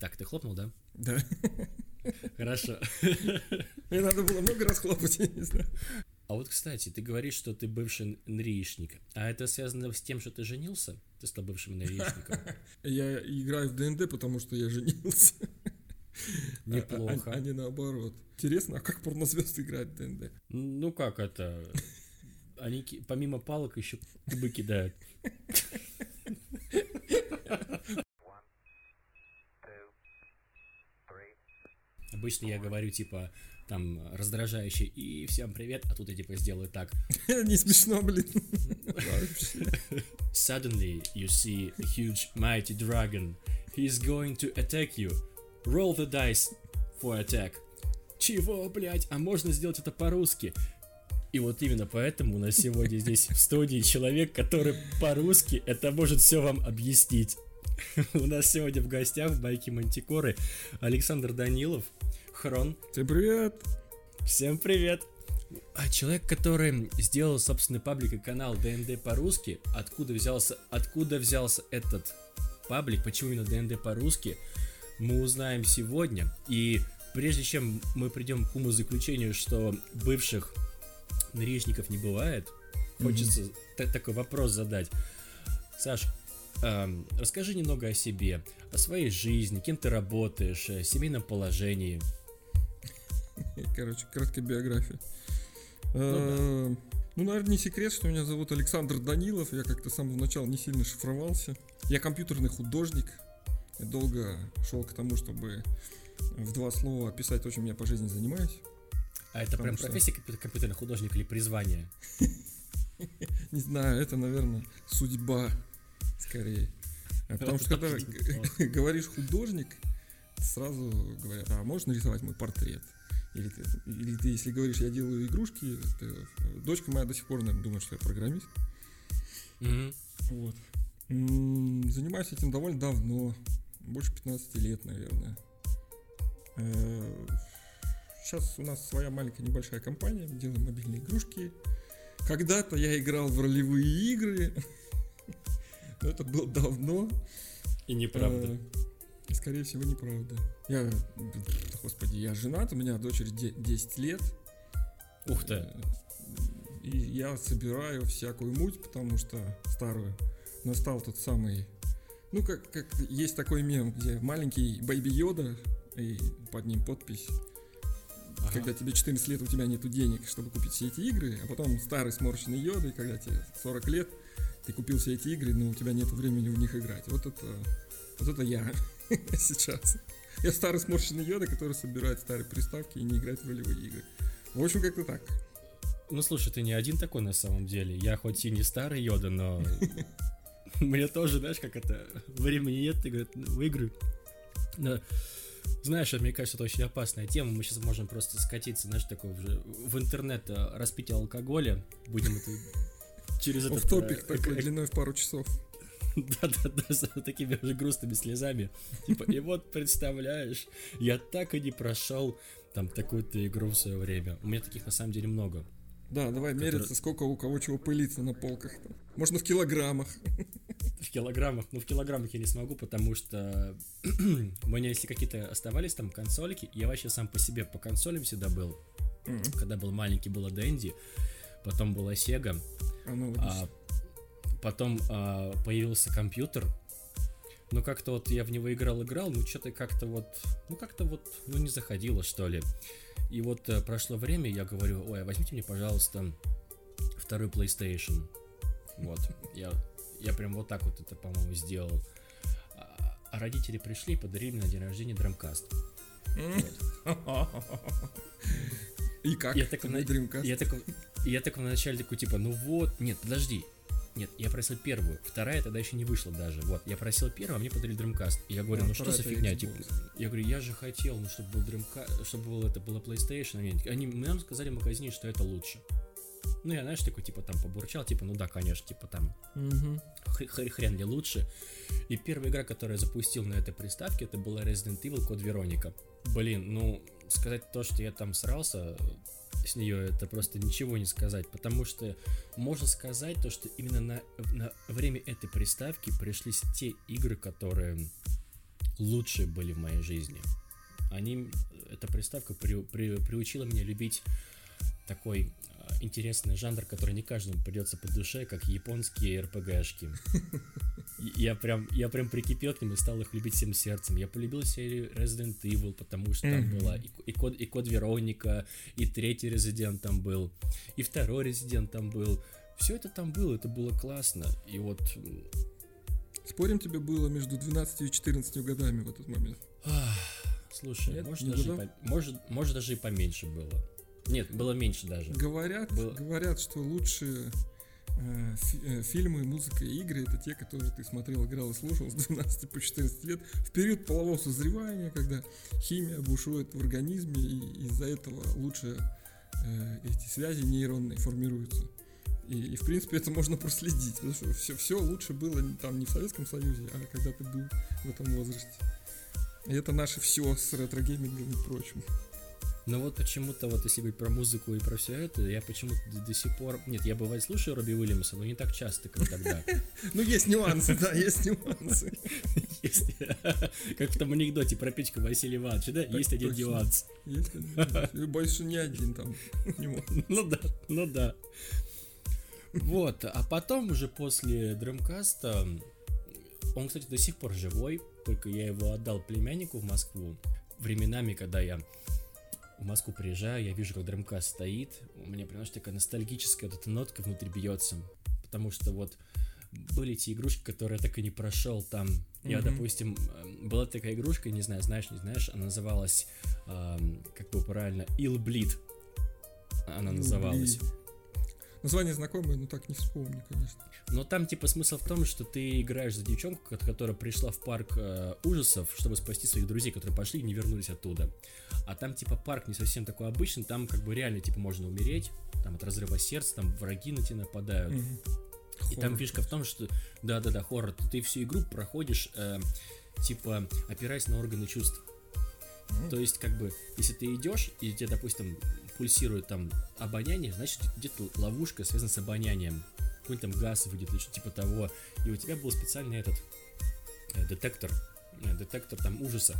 Так, ты хлопнул, да? Да. Хорошо. Мне надо было много раз хлопать, я не знаю. А вот, кстати, ты говоришь, что ты бывший ныришник. А это связано с тем, что ты женился? Ты стал бывшим ныришником? Я играю в ДНД, потому что я женился. Неплохо. А, а, а не наоборот. Интересно, а как порнозвезды играют в ДНД? Ну как это? Они помимо палок еще кубы кидают. Обычно я говорю, типа, там, раздражающе, и всем привет, а тут я, типа, сделаю так. Не смешно, блин. Suddenly, you see a huge mighty dragon. He's going to attack you. Roll the dice for attack. Чего, блядь? А можно сделать это по-русски? И вот именно поэтому у нас сегодня здесь в студии человек, который по-русски это может все вам объяснить. У нас сегодня в гостях в байке Мантикоры Александр Данилов, Хрон. Всем привет! Всем привет! А человек, который сделал собственный паблик и канал ДНД по-русски, откуда взялся, откуда взялся этот паблик, почему именно ДНД по-русски, мы узнаем сегодня. И прежде чем мы придем к уму заключению, что бывших наречников не бывает, хочется mm-hmm. такой вопрос задать. Саш, расскажи немного о себе, о своей жизни, кем ты работаешь, о семейном положении. Короче, краткая биография. Ну, э, ну, наверное, не секрет, что меня зовут Александр Данилов. Я как-то с самого начала не сильно шифровался. Я компьютерный художник. Я долго шел к тому, чтобы в два слова описать то, чем я по жизни занимаюсь. А это прям что... профессия компьютерный художник или призвание? Не знаю, это, наверное, судьба скорее. А потому что когда говоришь художник, сразу говорят, а можно рисовать мой портрет? Или ты, или ты, если говоришь, я делаю игрушки, ты, дочка моя до сих пор, наверное, думает, что я программист. Mm-hmm. Вот. Занимаюсь этим довольно давно, больше 15 лет, наверное. Э, сейчас у нас своя маленькая небольшая компания, делаем мобильные игрушки. Когда-то я играл в ролевые игры, но это было давно. И неправда. Э, скорее всего, неправда. Я, господи, я женат, у меня дочери 10 лет. Ух ты. Э, и я собираю всякую муть, потому что старую. Настал тот самый... Ну, как, как есть такой мем, где маленький Бэйби Йода, и под ним подпись ага. когда тебе 14 лет, у тебя нету денег, чтобы купить все эти игры, а потом старый сморщенный йода, и когда тебе 40 лет, ты купил все эти игры, но у тебя нету времени в них играть. Вот это, вот это я сейчас. Я старый сморщенный йода, который собирает старые приставки и не играет в ролевые игры. В общем, как-то так. Ну, слушай, ты не один такой на самом деле. Я хоть и не старый йода, но... Мне тоже, знаешь, как это... Времени нет, ты говоришь, в игры. Знаешь, мне кажется, это очень опасная тема. Мы сейчас можем просто скатиться, знаешь, такой уже в интернет э, распитие алкоголя. Будем это через это... топик такой длиной в пару часов. Да-да-да, с такими уже грустными слезами. Типа, и вот представляешь, я так и не прошел там такую-то игру в свое время. У меня таких на самом деле много. Да, давай мериться, сколько у кого чего пылится на полках. Можно в килограммах. В килограммах. Ну, в килограммах я не смогу, потому что у меня, если какие-то оставались там консольки, я вообще сам по себе по консолям всегда был. Mm-hmm. Когда был маленький, была Дэнди, потом была Sega, а, ну, а, потом а, появился компьютер, но как-то вот я в него играл-играл, ну что-то как-то вот, ну как-то вот, ну не заходило что ли. И вот э, прошло время, я говорю, ой, возьмите мне, пожалуйста, второй PlayStation. Вот, я, я прям вот так вот это, по-моему, сделал. А, а родители пришли и подарили мне на день рождения Dreamcast. И как? Я такой, Dreamcast? Я такой, я такой вначале такой, типа, ну вот, нет, подожди, нет, я просил первую. Вторая тогда еще не вышла даже. Вот, я просил первую, а мне подарили Dreamcast. И я говорю, а, ну что за фигня? Типа, я говорю, я же хотел, ну, чтобы был Dreamcast, чтобы было это было PlayStation. Они, нам сказали в магазине, что это лучше. Ну, я, знаешь, такой, типа, там, побурчал, типа, ну да, конечно, типа, там, угу. хрен ли лучше. И первая игра, которую я запустил на этой приставке, это была Resident Evil Код Вероника. Блин, ну, сказать то, что я там срался, с нее это просто ничего не сказать, потому что можно сказать то, что именно на, на время этой приставки пришлись те игры, которые лучшие были в моей жизни. Они, эта приставка при, при, приучила меня любить такой интересный жанр, который не каждому придется по душе, как японские РПГшки. Я прям, я прям прикипел к ним и стал их любить всем сердцем. Я полюбил серию Resident Evil, потому что там была и, и, код, и код Вероника, и третий Резидент там был, и второй Резидент там был. Все это там было, это было классно. И вот... Спорим, тебе было между 12 и 14 годами в этот момент? Слушай, Нет, может, даже по, может, может даже и поменьше было. Нет, было меньше даже. Говорят, было... говорят, что лучшие э, фи- э, фильмы, музыка и игры это те, которые ты смотрел, играл и слушал с 12 по 14 лет в период полового созревания, когда химия бушует в организме и из-за этого лучше э, эти связи нейронные формируются. И, и в принципе это можно проследить, потому что все, все лучше было там не в Советском Союзе, а когда ты был в этом возрасте. И это наше все с ретро-геймингом и прочим. Но вот почему-то вот если говорить про музыку и про все это, я почему-то до, сих пор... Нет, я бывает слушаю Робби Уильямса, но не так часто, как тогда. Ну, есть нюансы, да, есть нюансы. Как в том анекдоте про печку Василия Ивановича, да? Есть один нюанс. Есть Больше не один там. Ну да, ну да. Вот, а потом уже после Dreamcast а, он, кстати, до сих пор живой, только я его отдал племяннику в Москву. Временами, когда я в Москву приезжаю, я вижу, как Dreamcast стоит, у меня прям такая ностальгическая вот эта нотка внутри бьется, потому что вот были те игрушки, которые я так и не прошел там. Mm-hmm. Я, допустим, э, была такая игрушка, не знаю, знаешь, не знаешь, она называлась, э, как бы правильно, Ill Bleed. Она называлась. Название знакомое, но так не вспомню, конечно. Но там, типа, смысл в том, что ты играешь за девчонку, которая пришла в парк э, ужасов, чтобы спасти своих друзей, которые пошли и не вернулись оттуда. А там, типа, парк не совсем такой обычный, там, как бы, реально, типа, можно умереть, там, от разрыва сердца, там, враги на тебя нападают. Mm-hmm. И там фишка в том, что, да-да-да, хоррор, ты всю игру проходишь, э, типа, опираясь на органы чувств. Mm-hmm. То есть, как бы, если ты идешь, и тебе, допустим, пульсирует там обоняние, значит где-то ловушка связана с обонянием. Какой-нибудь там газ выйдет или что-то типа того. И у тебя был специальный этот э, детектор, э, детектор там ужаса,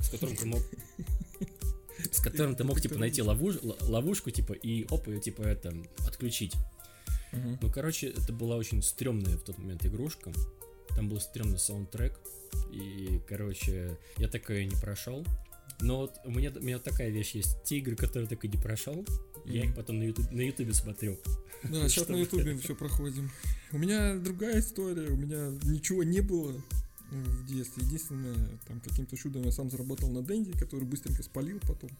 с которым ты мог с которым ты мог, типа, найти ловуш, ловушку, типа, и оп, ее, типа, это, отключить. Uh-huh. Ну, короче, это была очень стрёмная в тот момент игрушка. Там был стрёмный саундтрек. И, короче, я такое не прошел. Но вот у меня, у меня такая вещь есть. Те игры, которые так и не прошел, mm-hmm. я их потом на YouTube, на ютубе смотрю. Да, сейчас на ютубе все проходим. У меня другая история, у меня ничего не было в детстве. Единственное, там каким-то чудом я сам заработал на Денди, который быстренько спалил потом.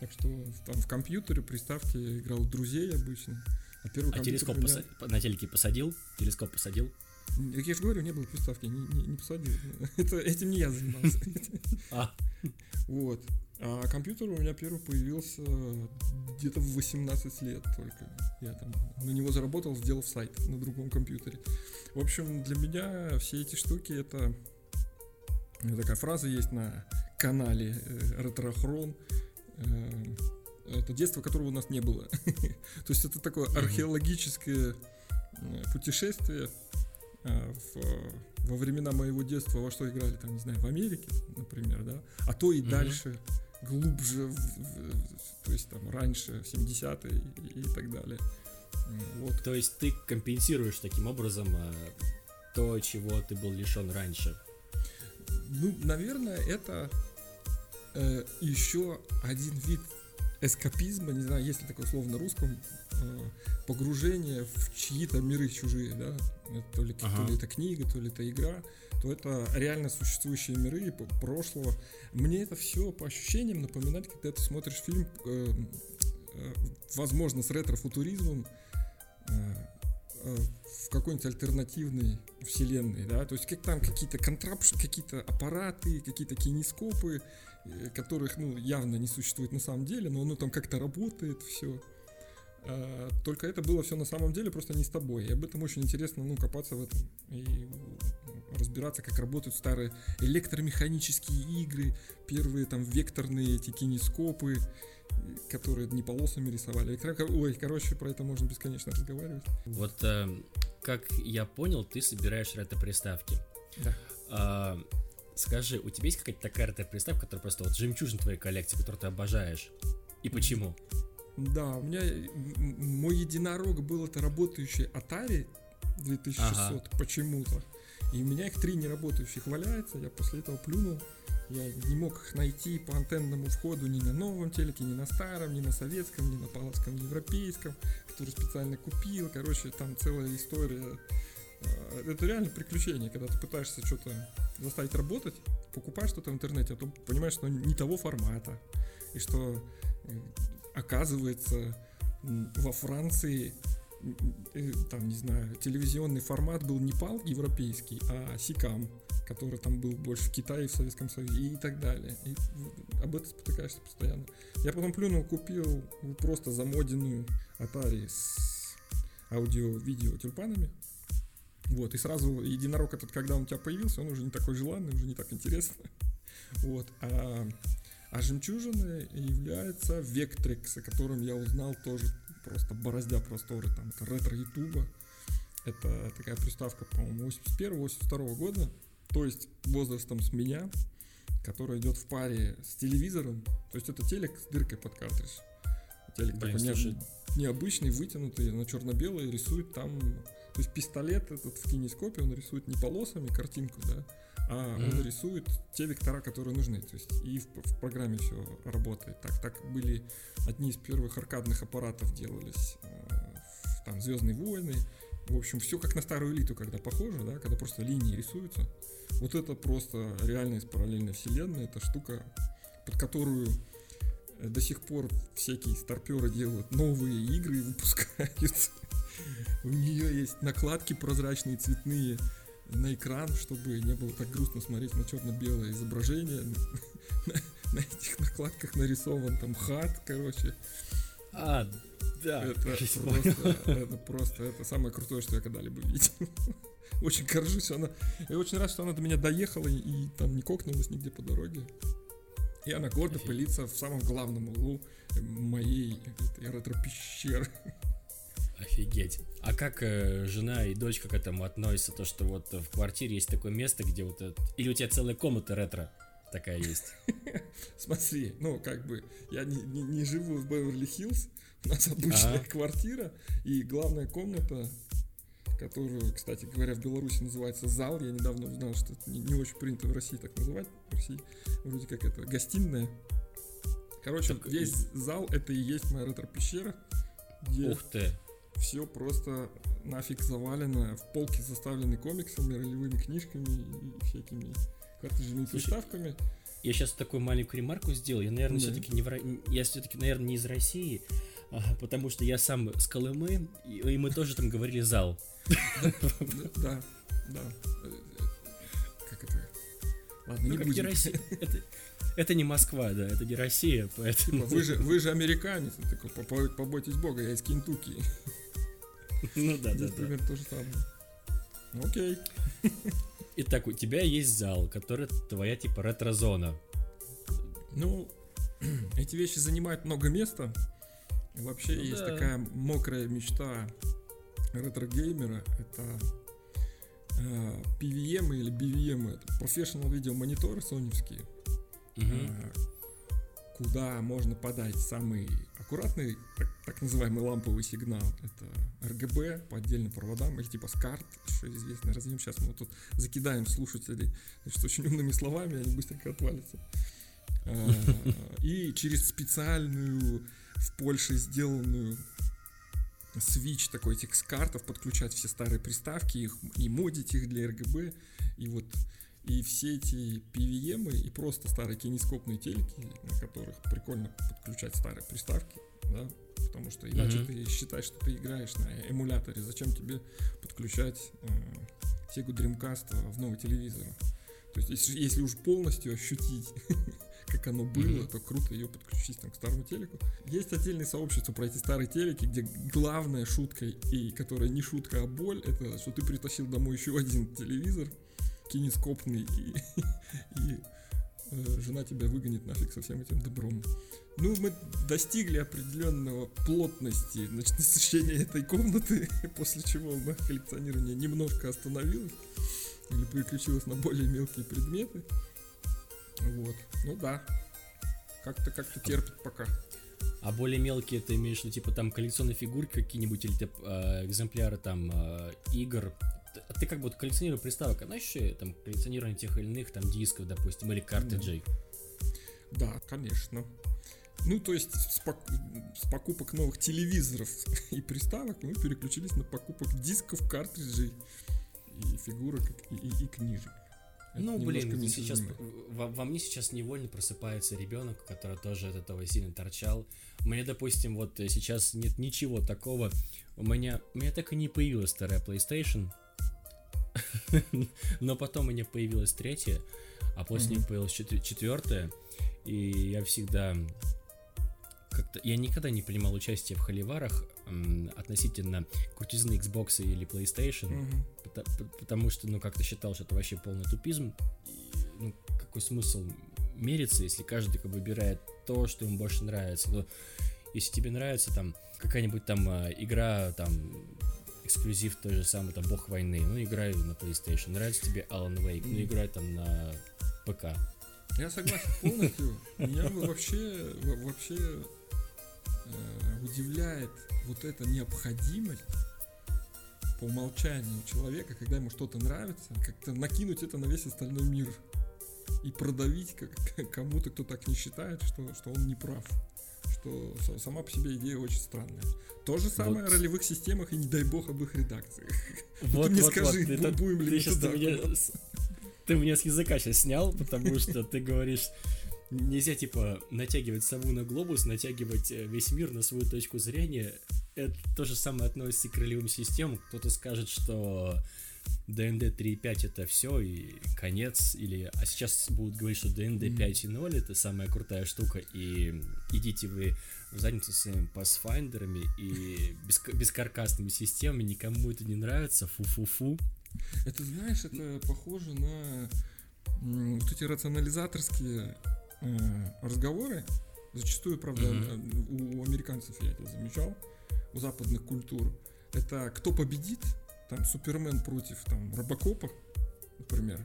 Так что там в компьютере, приставке играл друзей обычно. А, первый а телескоп меня... поса... на телеке посадил? Телескоп посадил? Как я же говорю, не было приставки, не, не, не посадил. Это, этим не я занимался. А. Вот. А компьютер у меня первый появился где-то в 18 лет только. Я там на него заработал, сделав сайт на другом компьютере. В общем, для меня все эти штуки это... Такая фраза есть на канале э, Ретрохрон. Э, это детство, которого у нас не было. То есть это такое археологическое э, путешествие в, во времена моего детства во что играли, там, не знаю, в Америке, например, да, а то и mm-hmm. дальше, глубже, в, в, то есть там раньше, 70-е и, и так далее. Вот. То есть ты компенсируешь таким образом а, то, чего ты был лишен раньше? Ну, наверное, это э, еще один вид эскапизма, не знаю, есть ли такое слово на русском, э, погружение в чьи-то миры чужие, да, то ли, ага. то ли это книга, то ли это игра, то это реально существующие миры прошлого. Мне это все по ощущениям напоминает, когда ты смотришь фильм, э, э, возможно, с ретро-футуризмом, э, э, в какой-нибудь альтернативной вселенной, да, то есть как там какие-то контрапши, какие-то аппараты, какие-то кинескопы, э, которых, ну, явно не существует на самом деле, но оно там как-то работает, все. А, только это было все на самом деле просто не с тобой. И об этом очень интересно, ну, копаться в этом и разбираться, как работают старые электромеханические игры, первые там векторные эти кинескопы, которые не полосами рисовали. Ой, короче, про это можно бесконечно разговаривать. Вот э, как я понял, ты собираешь ретро-приставки. Да. А, скажи, у тебя есть какая-то такая ретро-приставка, которая просто вот жемчужина твоей коллекции, которую ты обожаешь? И почему? Да, у меня мой единорог был это работающий Atari 2600 ага. почему-то. И у меня их три неработающих валяется, я после этого плюнул. Я не мог их найти по антенному входу ни на новом телеке, ни на старом, ни на советском, ни на палатском европейском, который специально купил. Короче, там целая история. А, это реально приключение, когда ты пытаешься что-то заставить работать, покупаешь что-то в интернете, а то понимаешь, что не того формата. И что э, оказывается во Франции э, там, не знаю, телевизионный формат был не пал европейский, а Сикам который там был больше в Китае, в Советском Союзе и так далее. И об этом спотыкаешься постоянно. Я потом плюнул, купил просто замоденную Atari с аудио-видео тюльпанами. Вот, и сразу единорог этот, когда он у тебя появился, он уже не такой желанный, уже не так интересно. Вот, а, а жемчужиной является Vectrex, о котором я узнал тоже просто бороздя просторы, там, это ретро Ютуба. Это такая приставка, по-моему, 81-82 года то есть возрастом с меня, который идет в паре с телевизором. То есть это телек с дыркой под картридж. Телек Блин, такой слушай... необычный, вытянутый на черно-белый, рисует там... То есть пистолет этот в кинескопе, он рисует не полосами картинку, да, а mm-hmm. он рисует те вектора, которые нужны. То есть и в, в программе все работает. Так, так были одни из первых аркадных аппаратов делались. Э, там Звездные войны. В общем, все как на старую элиту, когда похоже, да, когда просто линии рисуются. Вот это просто реально из параллельной вселенной. Это штука, под которую э, до сих пор всякие старперы делают новые игры и выпускают. У нее есть накладки прозрачные, цветные на экран, чтобы не было так грустно смотреть на черно-белое изображение. На этих накладках нарисован там хат, короче. А, да. Это просто, это просто, это самое крутое, что я когда-либо видел. Очень горжусь, она, я очень рад, что она до меня доехала и, там не кокнулась нигде по дороге. И она гордо пылится в самом главном углу моей ретро-пещеры. Офигеть. А как э, жена и дочка к этому относятся? То, что вот в квартире есть такое место, где вот это... Или у тебя целая комната ретро такая есть? Смотри, ну, как бы, я не, не, не живу в Беверли-Хиллз, у нас обычная а? квартира, и главная комната которую, кстати говоря, в Беларуси называется зал. Я недавно узнал, что это не, не очень принято в России так называть. В России вроде как это гостиная. Короче, так... весь зал это и есть моя ретро-пещера. Где Ух ты! Все просто нафиг завалено. В полке заставлены комиксами, ролевыми книжками и всякими карточными приставками. Я сейчас такую маленькую ремарку сделал. Я, наверное, да. все-таки не в... я все-таки, наверное, не из России, потому что я сам с Колымы, и мы тоже там говорили зал. Да, да. Как это? Ладно, не ну, будем. Это не Москва, да, это не Россия, поэтому... Вы же, вы же американец, такой, побойтесь бога, я из Кентукки. Ну да, да, да. то же самое. Ну, окей. Итак, у тебя есть зал, который твоя типа ретро-зона. Ну, эти вещи занимают много места. Вообще ну, есть да. такая мокрая мечта ретро-геймера. Это э, PVM или BVM, это Professional Video Monitor соневские, угу. э, куда можно подать самый аккуратный, так, так называемый ламповый сигнал. Это RGB по отдельным проводам, или типа SCART, еще известный разъем. Сейчас мы тут закидаем слушателей значит, очень умными словами, они быстренько отвалятся. Э, и через специальную в Польше сделанную Switch такой этих картов подключать все старые приставки их, и модить их для RGB. И вот и все эти PVM и просто старые кинескопные телеки, на которых прикольно подключать старые приставки, да, потому что иначе mm-hmm. ты считаешь, что ты играешь на эмуляторе, зачем тебе подключать э, Sega Dreamcast в новый телевизор? То есть, если, если уж полностью ощутить как оно было, mm-hmm. то круто ее подключить там, к старому телеку. Есть отдельное сообщество про эти старые телеки, где главная шутка, и которая не шутка, а боль, это что ты притащил домой еще один телевизор, кинескопный, и, и э, жена тебя выгонит нафиг со всем этим добром. Ну, мы достигли определенного плотности значит, насыщения этой комнаты, после чего мое коллекционирование немножко остановилось. или переключилась на более мелкие предметы. Вот. Ну да. Как-то как-то терпит пока. А более мелкие ты имеешь в виду, типа там коллекционные фигурки какие-нибудь или типа, э, экземпляры там э, игр? Ты, ты как будто коллекционируешь приставок, а знаешь, еще там коллекционирование тех или иных там дисков, допустим, или картриджей? Да, конечно. Ну, то есть с, пок- с покупок новых телевизоров и приставок мы переключились на покупок дисков, картриджей и фигурок и, и, и книжек. Это Ну, блин, меньше сейчас во, во мне сейчас невольно просыпается ребенок, который тоже от этого сильно торчал. Меня, допустим, вот э, сейчас нет ничего такого. У меня, у меня так и не появилась вторая PlayStation. Но потом у меня появилась третья, а после нее появилась четвер- четвертая. И я всегда как-то... Я никогда не принимал участие в холиварах м, относительно крутизны Xbox или PlayStation. Мгм. Пота- п- Потому что, ну, как-то считал, что это вообще полный тупизм. И, ну, какой смысл мериться, если каждый как бы выбирает то, что ему больше нравится. Но если тебе нравится там какая-нибудь там а, игра, там эксклюзив той же самый, там, Бог войны, ну, играй на PlayStation. Нравится тебе Alan Wake, ну, играй там на ПК. Я согласен полностью. Меня вообще, во- вообще э, удивляет вот эта необходимость по умолчанию человека, когда ему что-то нравится, как-то накинуть это на весь остальной мир и продавить как кому-то, кто так не считает, что, что он не прав. Что са- сама по себе идея очень странная. То же самое Вот. о ролевых системах и не дай бог об их редакциях. Вот, мне вот, скажи, вот, это- будем ли ты туда меня? Ты меня с языка сейчас снял, потому что ты говоришь, нельзя, типа, натягивать сову на глобус, натягивать э, весь мир на свою точку зрения. Это то же самое относится и к ролевым системам. Кто-то скажет, что DND 3.5 это все и конец, или а сейчас будут говорить, что Мгм. 5.0 это самая крутая штука, и идите вы в задницу с своими пасфайндерами и беск- бескаркасными системами, никому это не нравится, фу-фу-фу. Это, знаешь, это похоже на вот эти рационализаторские э, разговоры. Зачастую, правда, у, у американцев я это замечал, у западных культур. Это кто победит, там Супермен против там Робокопа, например.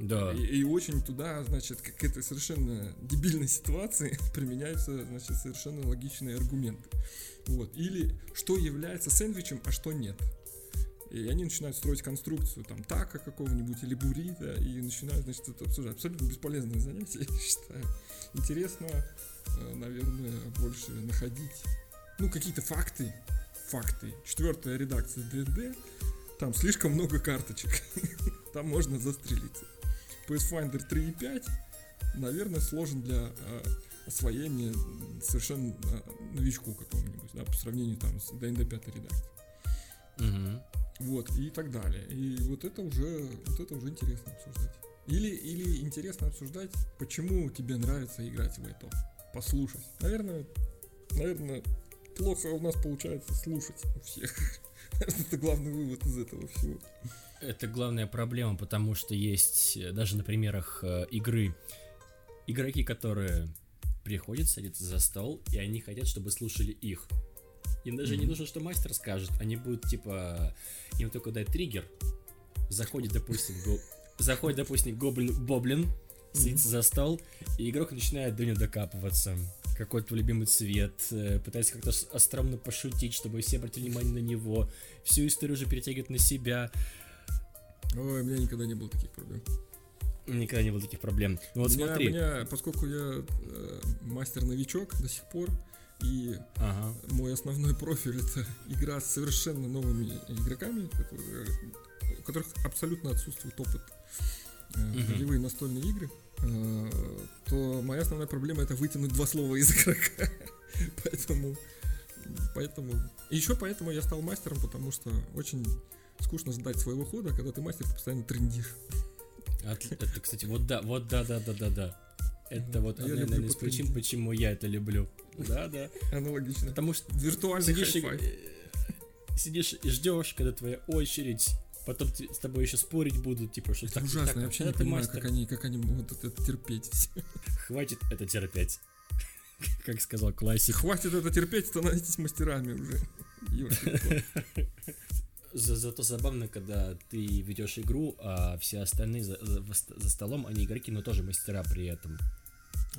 Да. И, и очень туда, значит, к этой совершенно дебильной ситуации применяются, значит, совершенно логичные аргументы. Вот. Или что является сэндвичем, а что нет. И они начинают строить конструкцию, там, така какого-нибудь или бурита, и начинают, значит, это обсуждать. Абсолютно бесполезное занятие, я считаю. Интересно, э, наверное, больше находить, ну, какие-то факты, факты. Четвертая редакция ДНД, там слишком много карточек, там можно застрелиться. Pathfinder 3.5, наверное, сложен для э, освоения совершенно э, новичку какому-нибудь, да, по сравнению там с ДНД 5 редакцией. Мгм. Вот, и так далее. И вот это уже, вот это уже интересно обсуждать. Или, или интересно обсуждать, почему тебе нравится играть в это. Послушать. Наверное, наверное, плохо у нас получается слушать у всех. Это главный вывод из этого всего. Это главная проблема, потому что есть э, даже на примерах э, игры игроки, которые приходят, садятся за стол, и они хотят, чтобы слушали их. Им даже не Мгм. нужно, что мастер скажет. Они будут, типа, им только дать триггер. Заходит, допустим, го- заходит, допустим, гоблин, боблин, садится за стол, и игрок начинает до него докапываться. Какой твой любимый цвет, э, пытается как-то остроумно пошутить, чтобы все обратили внимание на него. Всю историю уже перетягивает на себя. Ой, у меня никогда не было таких проблем. Никогда не было таких проблем. Ну вот у меня, смотри. меня, поскольку я э, мастер-новичок до сих пор, и Ага. мой основной профиль это игра с совершенно новыми игроками, которые- у которых абсолютно отсутствует опыт э, Мгм. ролевые настольные игры, то моя основная проблема это вытянуть два слова из игрока. поэтому, поэтому, и еще поэтому я стал мастером, потому что очень скучно ждать своего хода, когда ты мастер, ты постоянно трендишь. Отли- Это, кстати, вот да, вот да, да, да, да, да. Это вот Я одна, наверное, из причин, почему я это люблю. Да, да. Аналогично. Потому что Виртуальный сидишь и, э, сидишь и ждешь, когда твоя очередь, потом с тобой еще спорить будут, типа, что Это так, ужасно, так, я вообще не понимаю, мастер? как они, как они могут это, терпеть. Хватит это терпеть. Как сказал классик. Хватит это терпеть, становитесь мастерами уже. За, зато забавно, когда ты ведешь игру, а все остальные за, за, за столом, они игроки, но тоже мастера при этом.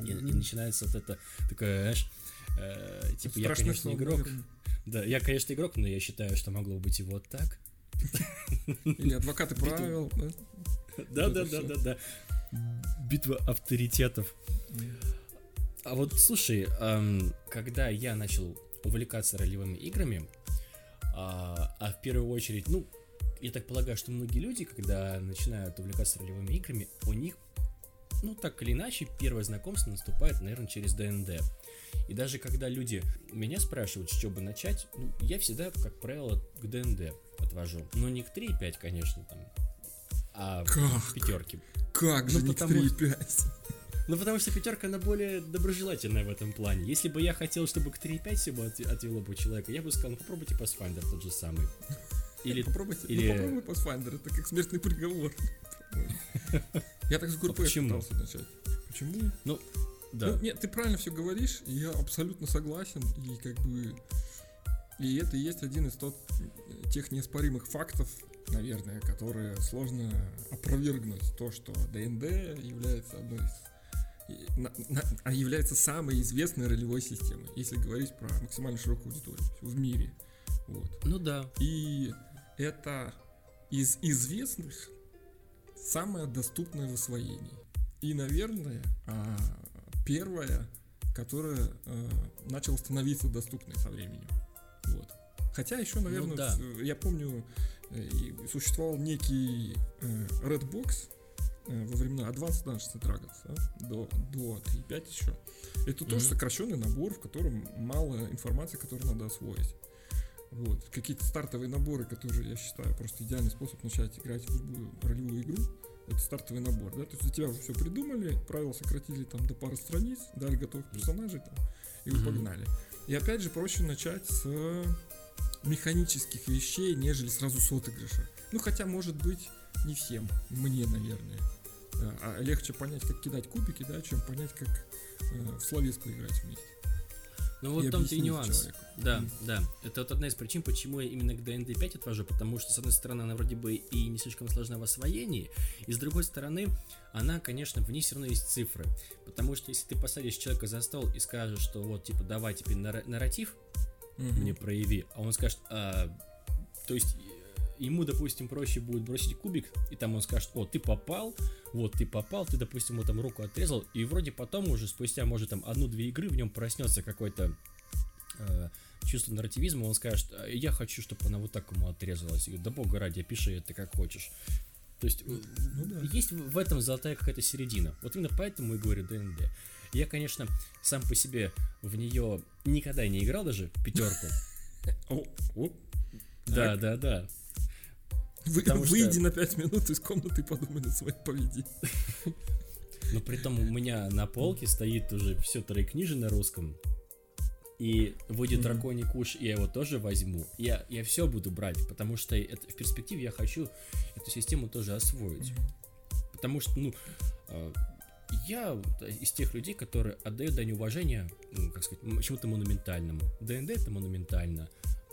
И, и начинается вот это такое, знаешь, э, типа, я, конечно, игрок. Наверное. Да, я, конечно, игрок, но я считаю, что могло быть и вот так. Или адвокаты правил, да? Да, да, да, да. Битва авторитетов. А вот слушай, когда я начал увлекаться ролевыми играми, а, а в первую очередь, ну, я так полагаю, что многие люди, когда начинают увлекаться ролевыми играми, у них, ну, так или иначе, первое знакомство наступает, наверное, через ДНД. И даже когда люди меня спрашивают, с чего бы начать, ну, я всегда, как правило, к ДНД отвожу. Но не к 3.5, конечно, там, а как? пятерки. Как ну, же не потому... к 3.5? Ну, потому что пятерка, она более доброжелательная в этом плане. Если бы я хотел, чтобы к 3.5 все бы отвело бы человека, я бы сказал, ну, попробуйте Pathfinder тот же самый. Или, попробуйте, или... Ну, попробуй Pathfinder, это как смертный приговор. Я так с ГУРП пытался начать. Почему? Ну, да. Ну, нет, ты правильно все говоришь, я абсолютно согласен, и как бы... И это и есть один из тот, тех неоспоримых фактов, наверное, которые сложно опровергнуть. То, что ДНД является одной из на, на, а является самой известной ролевой системой, если говорить про максимально широкую аудиторию в мире. Вот. Ну да. И это из известных самое доступное в освоении. И, наверное, а, первое, которое э, начало становиться доступной со временем. Вот. Хотя еще, наверное, ну, да. я помню, э, существовал некий э, Redbox, Э, во времена Advanced Dungeons and Dragons, да, до, до 3.5 еще. Это mm-hmm. тоже сокращенный набор, в котором мало информации, которую надо освоить. Вот. Какие-то стартовые наборы, которые я считаю просто идеальный способ начать играть в любую ролевую игру. Это стартовый набор, да, то есть за тебя уже все придумали, правила сократили там до пары страниц, дали готовых персонажей там, и вы mm-hmm. погнали. И опять же проще начать с механических вещей, нежели сразу с отыгрыша. Ну, хотя, может быть, не всем, мне, наверное. А легче понять, как кидать кубики, да, чем понять, как э, в словеску играть вместе. Ну вот там-то и нюанс. Человеку. Да, mm. да. Это вот одна из причин, почему я именно к DND 5 отвожу, потому что, с одной стороны, она вроде бы и не слишком сложна в освоении, и с другой стороны, она, конечно, в ней все равно есть цифры. Потому что если ты посадишь человека за стол и скажешь, что вот, типа, давай теперь нарратив mm-hmm. мне прояви, а он скажет, а, то есть ему, допустим, проще будет бросить кубик, и там он скажет, о, ты попал, вот ты попал, ты, допустим, ему там руку отрезал, и вроде потом уже спустя, может, там одну-две игры в нем проснется какой-то э, чувство нарративизма, он скажет, «А, я хочу, чтобы она вот так ему отрезалась. И да бога ради, пиши это как хочешь. То есть ну, да. есть в этом золотая какая-то середина. Вот именно поэтому и говорю ДНД. Я, конечно, сам по себе в нее никогда не играл даже пятерку. Да, да, да. Вы, выйди что... на 5 минут из комнаты и подумай над своим поведением. Но при том у меня на полке стоит уже все книжи на русском. И выйдет mm-hmm. драконий куш, я его тоже возьму. Я, я все буду брать, потому что это, в перспективе я хочу эту систему тоже освоить. Mm-hmm. Потому что, ну, э, я из тех людей, которые отдают дань уважения, ну, как сказать, чему-то монументальному. ДНД это монументально.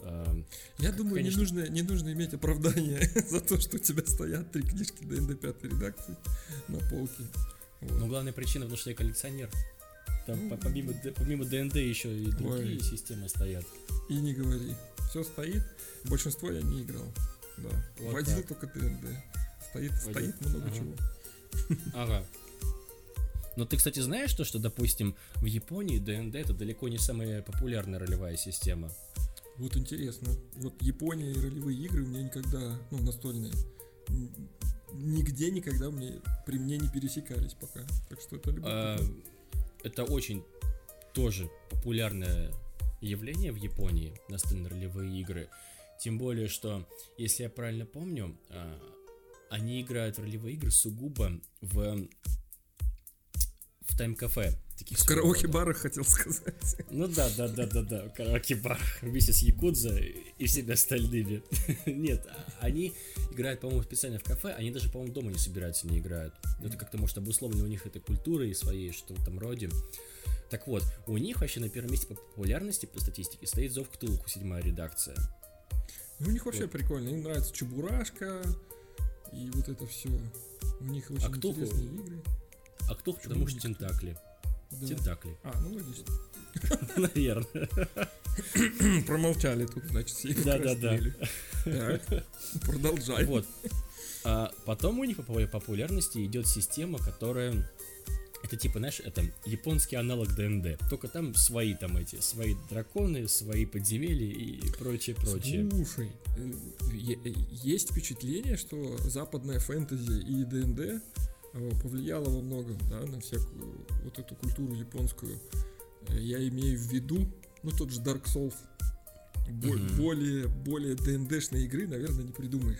Эм, Я думаю, Конечно... не, нужно, не нужно иметь оправдания за то, что у тебя стоят три книжки ДНД пятой редакции на полке. Вот. Но главная причина, потому что я коллекционер. Там ну, помимо, помимо ДНД еще и другие ой. системы стоят. И не говори. Все стоит. Большинство я не играл. Да. Вот Водил так. только ДНД. Стоит, Водил. стоит много ага. чего. Ага. Но ты, кстати, знаешь то, что, допустим, в Японии ДНД это далеко не самая популярная ролевая система. Вот интересно. Вот Япония и ролевые игры у меня никогда, ну, настольные, нигде никогда мне при мне не пересекались пока. Так что это любопытно. А, это очень тоже популярное явление в Японии, настольные ролевые игры. Тем более, что, если я правильно помню, а, они играют в ролевые игры сугубо в в тайм-кафе. Таких в караоке-барах хотел сказать. Ну да, да, да, да, да, в караоке-барах вместе с Якудза и всеми остальными. Нет, они играют, по-моему, специально в кафе, они даже, по-моему, дома не собираются, не играют. Это как-то, может, обусловлено у них этой культурой своей, что в этом роде. Так вот, у них вообще на первом месте по популярности, по статистике, стоит Зов Ктулху, седьмая редакция. Ну, у них вообще вот. прикольно. Им нравится Чебурашка и вот это все. У них очень а кто интересные ху... игры. А кто? Потому что Тентакли. Да. Тентакли. А, ну логично. Наверное. Промолчали тут, значит, все Да, да, да. Так, продолжай. Вот. А потом у них по популярности идет система, которая это типа, знаешь, это японский аналог ДНД. Только там свои там эти, свои драконы, свои подземелья и прочее, прочее. Слушай, э, есть впечатление, что западная фэнтези и ДНД повлияло во многом, да, на всякую вот эту культуру японскую. Э, я имею в виду, ну, тот же Dark Souls. Бо- mm-hmm. Более, более ДНДшной игры, наверное, не придумаешь.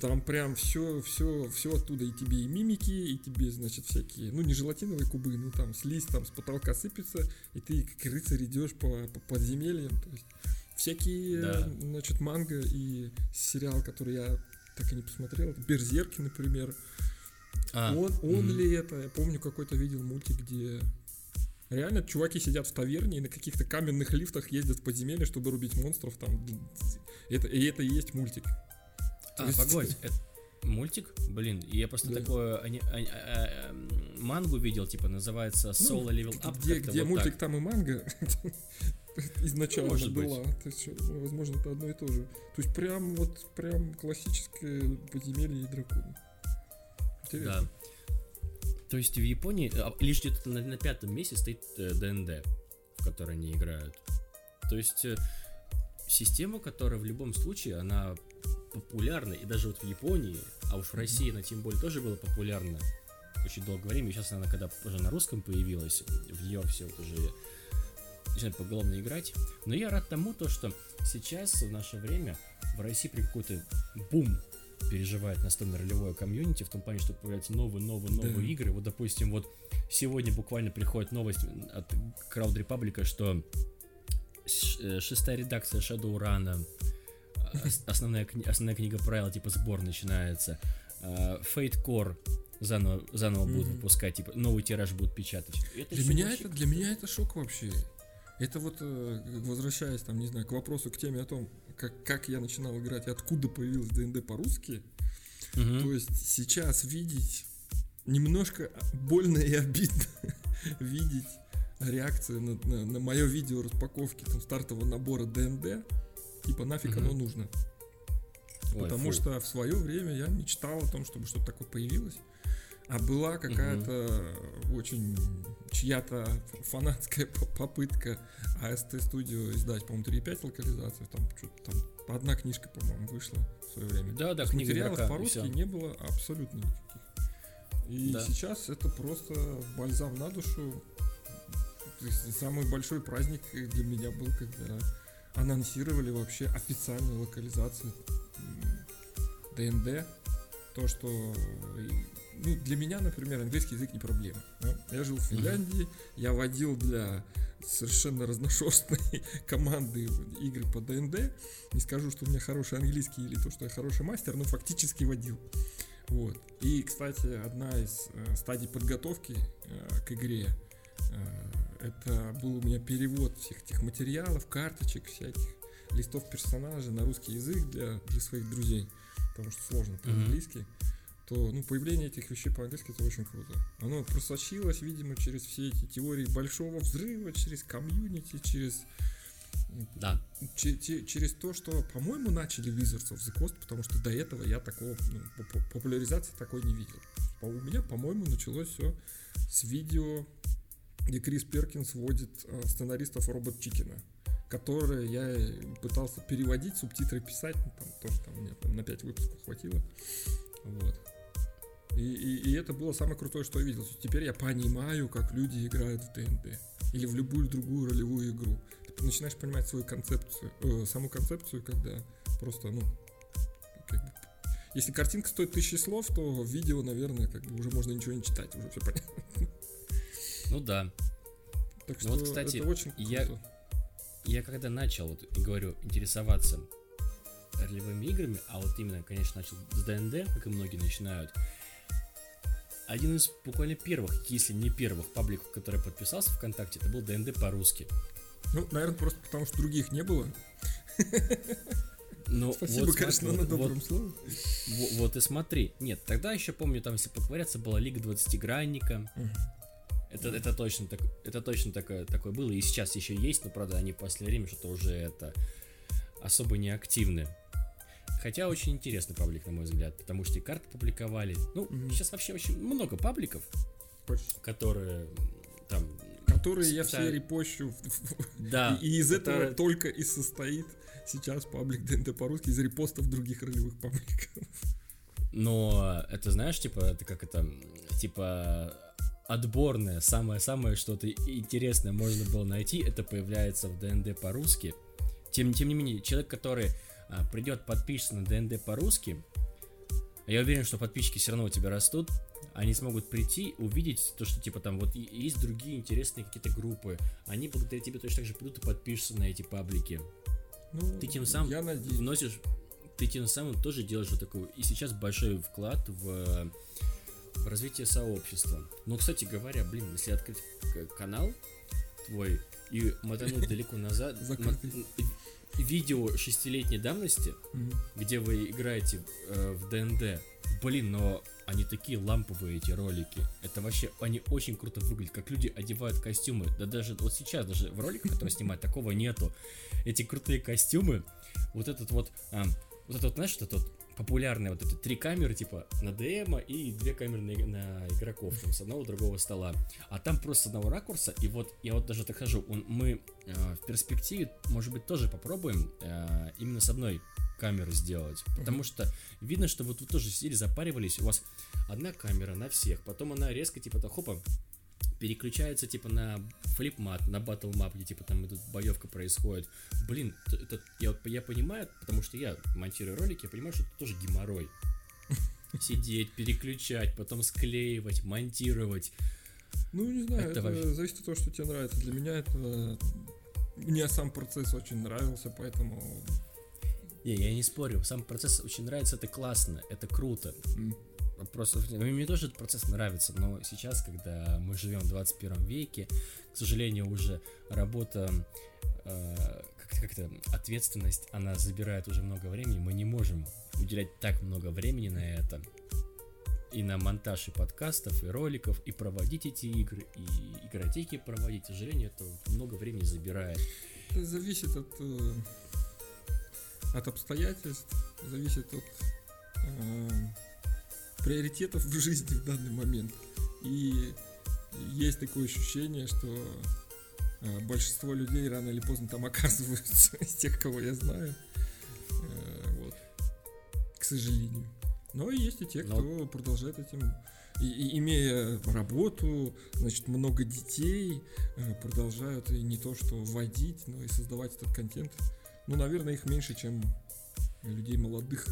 Там прям все, все, все оттуда. И тебе и мимики, и тебе, значит, всякие, ну, не желатиновые кубы, ну, там, слизь там с потолка сыпется, и ты, как рыцарь, идешь по, по подземельям. То есть всякие, да. значит, манго и сериал, который я так и не посмотрел. Берзерки, например. А, он он mm-hmm. ли это? Я помню, какой-то видел мультик, где Реально, чуваки сидят в таверне и на каких-то каменных лифтах ездят в подземелье, чтобы рубить монстров там. Это, и это и есть мультик. А, есть... погодь, это мультик? Блин, я просто да. такое а, а, а, мангу видел, типа, называется Solo ну, Level Up. Где, где вот мультик, так. там и манга изначально Может была. Быть. То есть, ну, возможно, это одно и то же. То есть прям вот прям классическое подземелье и драконы. Интересно. Да. То есть в Японии лишь где-то на, на пятом месте стоит ДНД, э, в которой они играют. То есть э, система, которая в любом случае, она популярна, и даже вот в Японии, а уж в России она тем более тоже была популярна очень долгое время, и сейчас она когда уже на русском появилась, в нее все вот уже начинают поголовно играть. Но я рад тому, то, что сейчас, в наше время, в России при какой-то бум переживает настольно-ролевое комьюнити, в том плане, что появляются новые, новые, новые да. игры. Вот, допустим, вот сегодня буквально приходит новость от Crowd Republic, что э, шестая редакция Shadowrun основная, основная книга правил, типа сбор начинается. Uh, Fate Core заново, заново mm-hmm. будут выпускать, типа новый тираж будут печатать. Это для меня это для меня это шок вообще. Это вот э, возвращаясь там, не знаю, к вопросу, к теме о том, как, как я начинал играть и откуда появилась ДНД по-русски. Mm-hmm. То есть сейчас видеть немножко больно и обидно видеть реакцию на, на, на мое видео распаковки там стартового набора ДНД Типа нафиг угу. оно нужно. Ой, Потому фу. что в свое время я мечтал о том, чтобы что-то такое появилось. А была какая-то угу. очень чья-то фанатская попытка AST Studio издать, по-моему, 3.5 локализацию. Там что-то там одна книжка, по-моему, вышла в свое время. Да, да, книга Материалов по-русски не было абсолютно никаких. И да. сейчас это просто бальзам на душу. То есть самый большой праздник для меня был, когда анонсировали вообще официальную локализацию ДНД. То, что ну, для меня, например, английский язык не проблема. Да? Я жил в Финляндии, я водил для совершенно разношерстной команды игры по ДНД. Не скажу, что у меня хороший английский или то, что я хороший мастер, но фактически водил. Вот. И, кстати, одна из э, стадий подготовки э, к игре э, это был у меня перевод всех этих материалов, карточек, всяких листов персонажей на русский язык для, для своих друзей, потому что сложно по-английски. Mm-hmm. То ну, появление этих вещей по-английски это очень круто. Оно просочилось, видимо, через все эти теории большого взрыва, через комьюнити, через да. Ч- через то, что, по-моему, начали Wizards of the Coast, потому что до этого я такого, ну, популяризации такой не видел. У меня, по-моему, началось все с видео где Крис Перкинс вводит э, сценаристов Робот Чикина, которые я пытался переводить, субтитры писать, ну, там тоже там мне там, на 5 выпусков хватило. Вот. И, и, и это было самое крутое, что я видел. Теперь я понимаю, как люди играют в ДНД или в любую другую ролевую игру. Ты начинаешь понимать свою концепцию, э, саму концепцию, когда просто, ну, как бы, если картинка стоит тысячи слов, то видео, наверное, как бы уже можно ничего не читать, уже все понятно. Ну да. Так что ну, вот, кстати, это очень круто. Я, я когда начал, вот, говорю, интересоваться ролевыми играми, а вот именно, конечно, начал с ДНД, как и многие начинают, один из буквально первых, если не первых пабликов, который подписался ВКонтакте, это был ДНД по-русски. Ну, наверное, просто потому что других не было. Ну, Спасибо, вот конечно, смотри, на добром вот- слове. Вот, вот и смотри. Нет, тогда еще помню, там, если поковыряться, была Лига 20-гранника. Мгм. Это, это точно, так, это точно такое, такое было. И сейчас еще есть, но, правда, они в последнее время что-то уже это особо не активны. Хотя очень интересный паблик, на мой взгляд, потому что и карты публиковали. Ну, Мгм. сейчас вообще очень много пабликов, Почти. которые там... Которые я все репощу. Да, И из этого только и состоит сейчас паблик ДНД по-русски из репостов других ролевых пабликов. Но это знаешь, типа, это как это, типа отборное, самое-самое что-то интересное можно было найти, это появляется в ДНД по-русски. Тем, тем не менее, человек, который придет подпишется на ДНД по-русски, а я уверен, что подписчики все равно у тебя растут, они смогут прийти, увидеть то, что типа там вот есть другие интересные какие-то группы, они благодаря тебе точно так же придут и подпишутся на эти паблики Ну, Ты тем самым Я надеюсь. вносишь, ты тем самым тоже делаешь вот такой, и сейчас большой вклад в, в развитие сообщества. Но, кстати говоря, блин, если открыть канал твой и мотануть далеко назад, видео шестилетней давности, Мгм. где вы играете э, в ДНД, блин, но они такие ламповые эти ролики. Это вообще, они очень круто выглядят, как люди одевают костюмы. Да даже вот сейчас, даже в роликах, которые снимают, такого нету. Эти крутые костюмы, вот этот вот, а, вот это вот, знаешь, вот это вот популярные вот эти три камеры, типа, на ДМа и две камеры на, на игроков, там, с одного другого стола. А там просто с одного ракурса, и вот я вот даже так хожу, он, мы э, в перспективе, может быть, тоже попробуем э, именно с одной камеры сделать. Потому что видно, что вот вы тоже сидели, запаривались, у вас одна камера на всех, потом она резко, типа, так, хопа, переключается, типа, на флипмат, на батл мап, где, типа, там идут боевка происходит. Блин, это, я, я понимаю, потому что я монтирую ролики, я понимаю, что это тоже геморрой. Сидеть, переключать, потом склеивать, монтировать. Ну, не знаю, Это это, вообще- зависит от того, что тебе нравится. Для меня это... Мне сам процесс очень нравился, поэтому... Не, я не спорю, сам процесс очень нравится, это классно, это круто. м, Просто ну, мне тоже этот процесс нравится, но сейчас, когда мы живем в 21 веке, к сожалению, уже работа, э, как, как это, ответственность, она забирает уже много времени, мы не можем уделять так много времени на это, и на монтаж и подкастов, и роликов, и проводить эти игры, и игротеки проводить, к сожалению, это много времени забирает. Это зависит от, э, от обстоятельств, зависит от э, приоритетов в жизни в данный момент. И есть такое ощущение, что э, большинство людей рано или поздно там оказываются, из тех, кого я знаю. Э, вот. К сожалению. Но и есть и те, Но- кто продолжает этим и, и имея работу, значит, много детей, э, продолжают и не то что вводить, но и создавать этот контент. Ну, наверное, их меньше, чем людей молодых,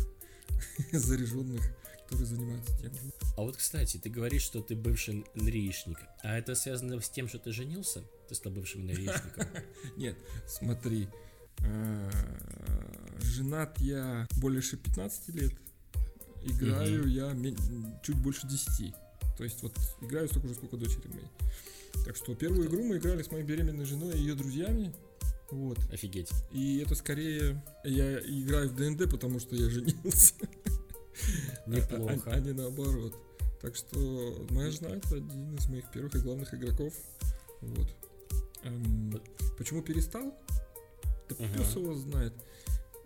заряженных, которые занимаются тем же. А вот, кстати, ты говоришь, что ты бывший нришник, а это связано с тем, что ты женился? Ты стал бывшим нришником? Нет, смотри, э, женат я больше 15 лет, играю я чуть больше 10. То есть вот играю столько же, сколько дочери моей. Так что первую игру мы играли с моей беременной женой и ее друзьями. Вот. Офигеть. И это скорее я играю в ДНД, потому что я женился. А, Неплохо. а не наоборот. Так что моя жена это один из моих первых и главных игроков. Вот. Эм, почему перестал? Да Ага. пес его знает.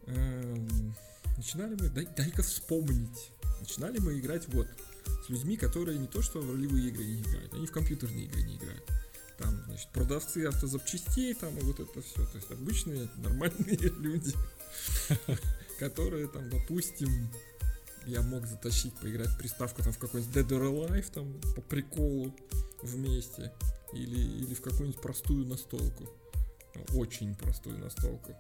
Эм, начинали мы, дай, дай-ка вспомнить. Начинали мы играть вот с людьми, которые не то что в ролевые игры не играют, они в компьютерные игры не играют. Там, значит, продавцы автозапчастей, там и вот это все. То есть обычные нормальные люди, которые там, допустим, я мог затащить поиграть в приставку там в какой-нибудь Dead or Alive там по приколу вместе или, или в какую-нибудь простую настолку. Очень простую настолку.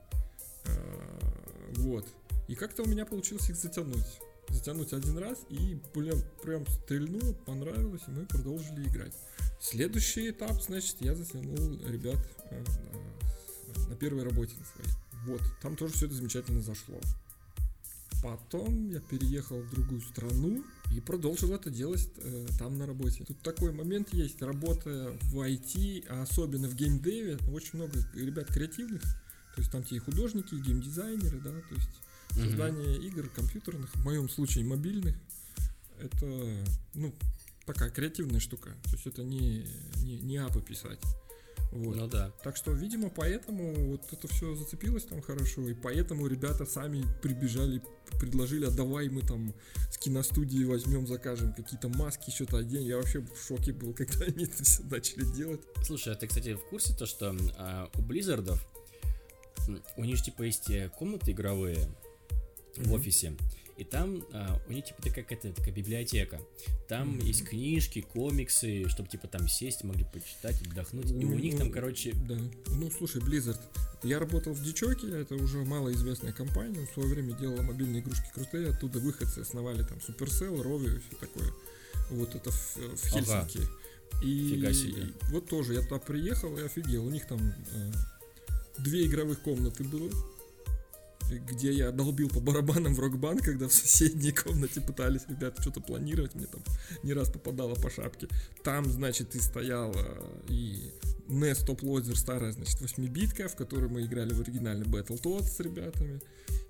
А, Вот. И как-то у меня получилось их затянуть. Затянуть один раз и прям, прям стрельнуло, понравилось, и мы продолжили играть. Следующий этап, значит, я затянул ребят э, на- на первой работе на своей. Вот, там тоже все это замечательно зашло. Потом я переехал в другую страну и продолжил это делать э, там на работе. Тут такой момент есть, работая в IT, а особенно в геймдеве, очень много ребят креативных, То есть там те и художники, и геймдизайнеры, да, то есть создание mm-hmm. игр компьютерных, в моем случае мобильных, это, ну, такая креативная штука. То есть это не, не, не app ы писать. Вот. Ну да. Так что, видимо, поэтому вот это все зацепилось там хорошо, и поэтому ребята сами прибежали, предложили, а давай мы там с киностудии возьмем, закажем какие-то маски, что-то оденем. Я вообще в шоке был, когда они это все начали делать. Слушай, а ты, кстати, в курсе то, что а, у Blizzard ов у них типа есть э, комнаты игровые mm-hmm. в офисе, и там а, у них типа такая какая-то такая библиотека. Там mm-hmm. есть книжки, комиксы, чтобы типа там сесть, могли почитать, отдохнуть. И у них там, короче... Да. Ну, слушай, Blizzard. Я работал в Дичоке, это уже малоизвестная компания. В свое время делала мобильные игрушки крутые. Оттуда выходцы основали там Supercell, Rovi и все такое. Вот это в, в Хельсинки. Ага. И, себе. вот тоже я туда приехал и офигел. У них там э, две игровых комнаты было где я долбил по барабанам в рок-бан, когда в соседней комнате пытались ребята что-то планировать, мне там не раз попадало по шапке. Там, значит, и стояла и NES Top Loader старая, значит, 8-битка, в которой мы играли в оригинальный Battletoads с ребятами.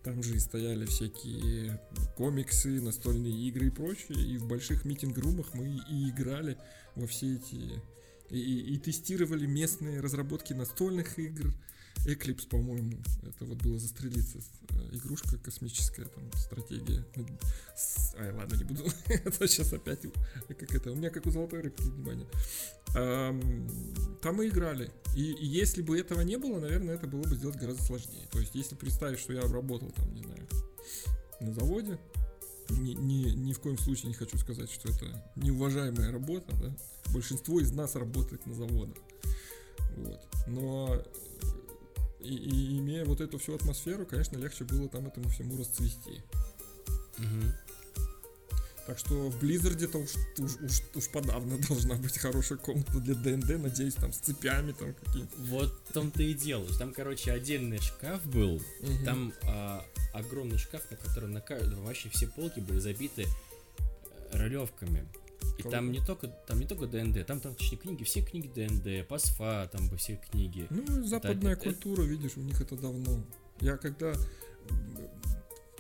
Там же и стояли всякие комиксы, настольные игры и прочее. И в больших митинг-румах мы и играли во все эти... И, и тестировали местные разработки настольных игр, Eclipse, по-моему, это вот было застрелиться. Э, игрушка космическая, там, стратегия. Ай, ладно, не буду. это сейчас опять, как это, у меня как у золотой рыбки, внимание. Там мы играли. И, и если бы этого не было, наверное, это было бы сделать гораздо сложнее. То есть, если представить, что я работал там, не знаю, на заводе, ни, ни, ни в коем случае не хочу сказать, что это неуважаемая работа, да. Большинство из нас работает на заводах. Вот. Но и, и имея вот эту всю атмосферу, конечно, легче было там этому всему расцвести. Угу. Так что в Близзарде-то уж, уж, уж, уж подавно должна быть хорошая комната для ДНД, надеюсь, там с цепями там какие-то. Вот в том-то и дело. Там, короче, отдельный шкаф был. Угу. Там а, огромный шкаф, на котором на вообще все полки были забиты э, ролевками. И Кого? там не только там не только ДНД, там там точнее книги, все книги ДНД, Пасфа, там бы все книги. Ну, западная это, культура, это... видишь, у них это давно. Я когда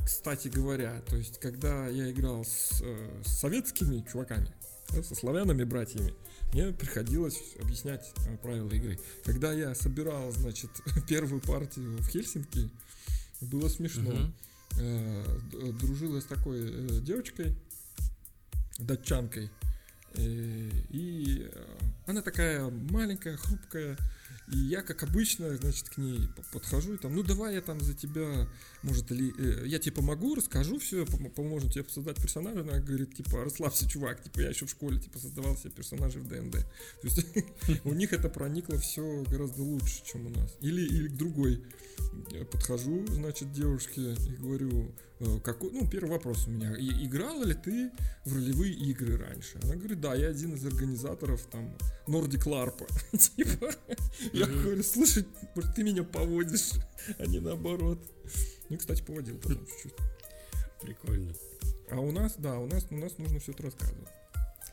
кстати говоря, то есть, когда я играл с, э, с советскими чуваками, да, со славянами братьями, мне приходилось объяснять э, правила игры. Когда я собирал, значит, первую партию в Хельсинки, было смешно. Угу. Э, дружил я с такой э, девочкой, датчанкой. Э, и она такая маленькая, хрупкая, и я, как обычно, значит, к ней подхожу и там, ну давай я там за тебя, может, или э, я тебе помогу, расскажу все, поможем тебе создать персонажа. Она говорит, типа, расслабься, чувак, типа, я еще в школе, типа, создавал себе персонажей в ДНД. То есть у них это проникло все гораздо лучше, чем у нас. Или, или к другой подхожу, значит, девушке и говорю, э, какой, ну, первый вопрос у меня, и, играла ли ты в ролевые игры раньше? Она говорит, да, я один из организаторов там Nordic LARP. типа, я говорю, слушай, может, ты меня поводишь, а не наоборот. Ну, кстати, поводил потом чуть-чуть. Прикольно. А у нас, да, у нас, у нас нужно все это рассказывать.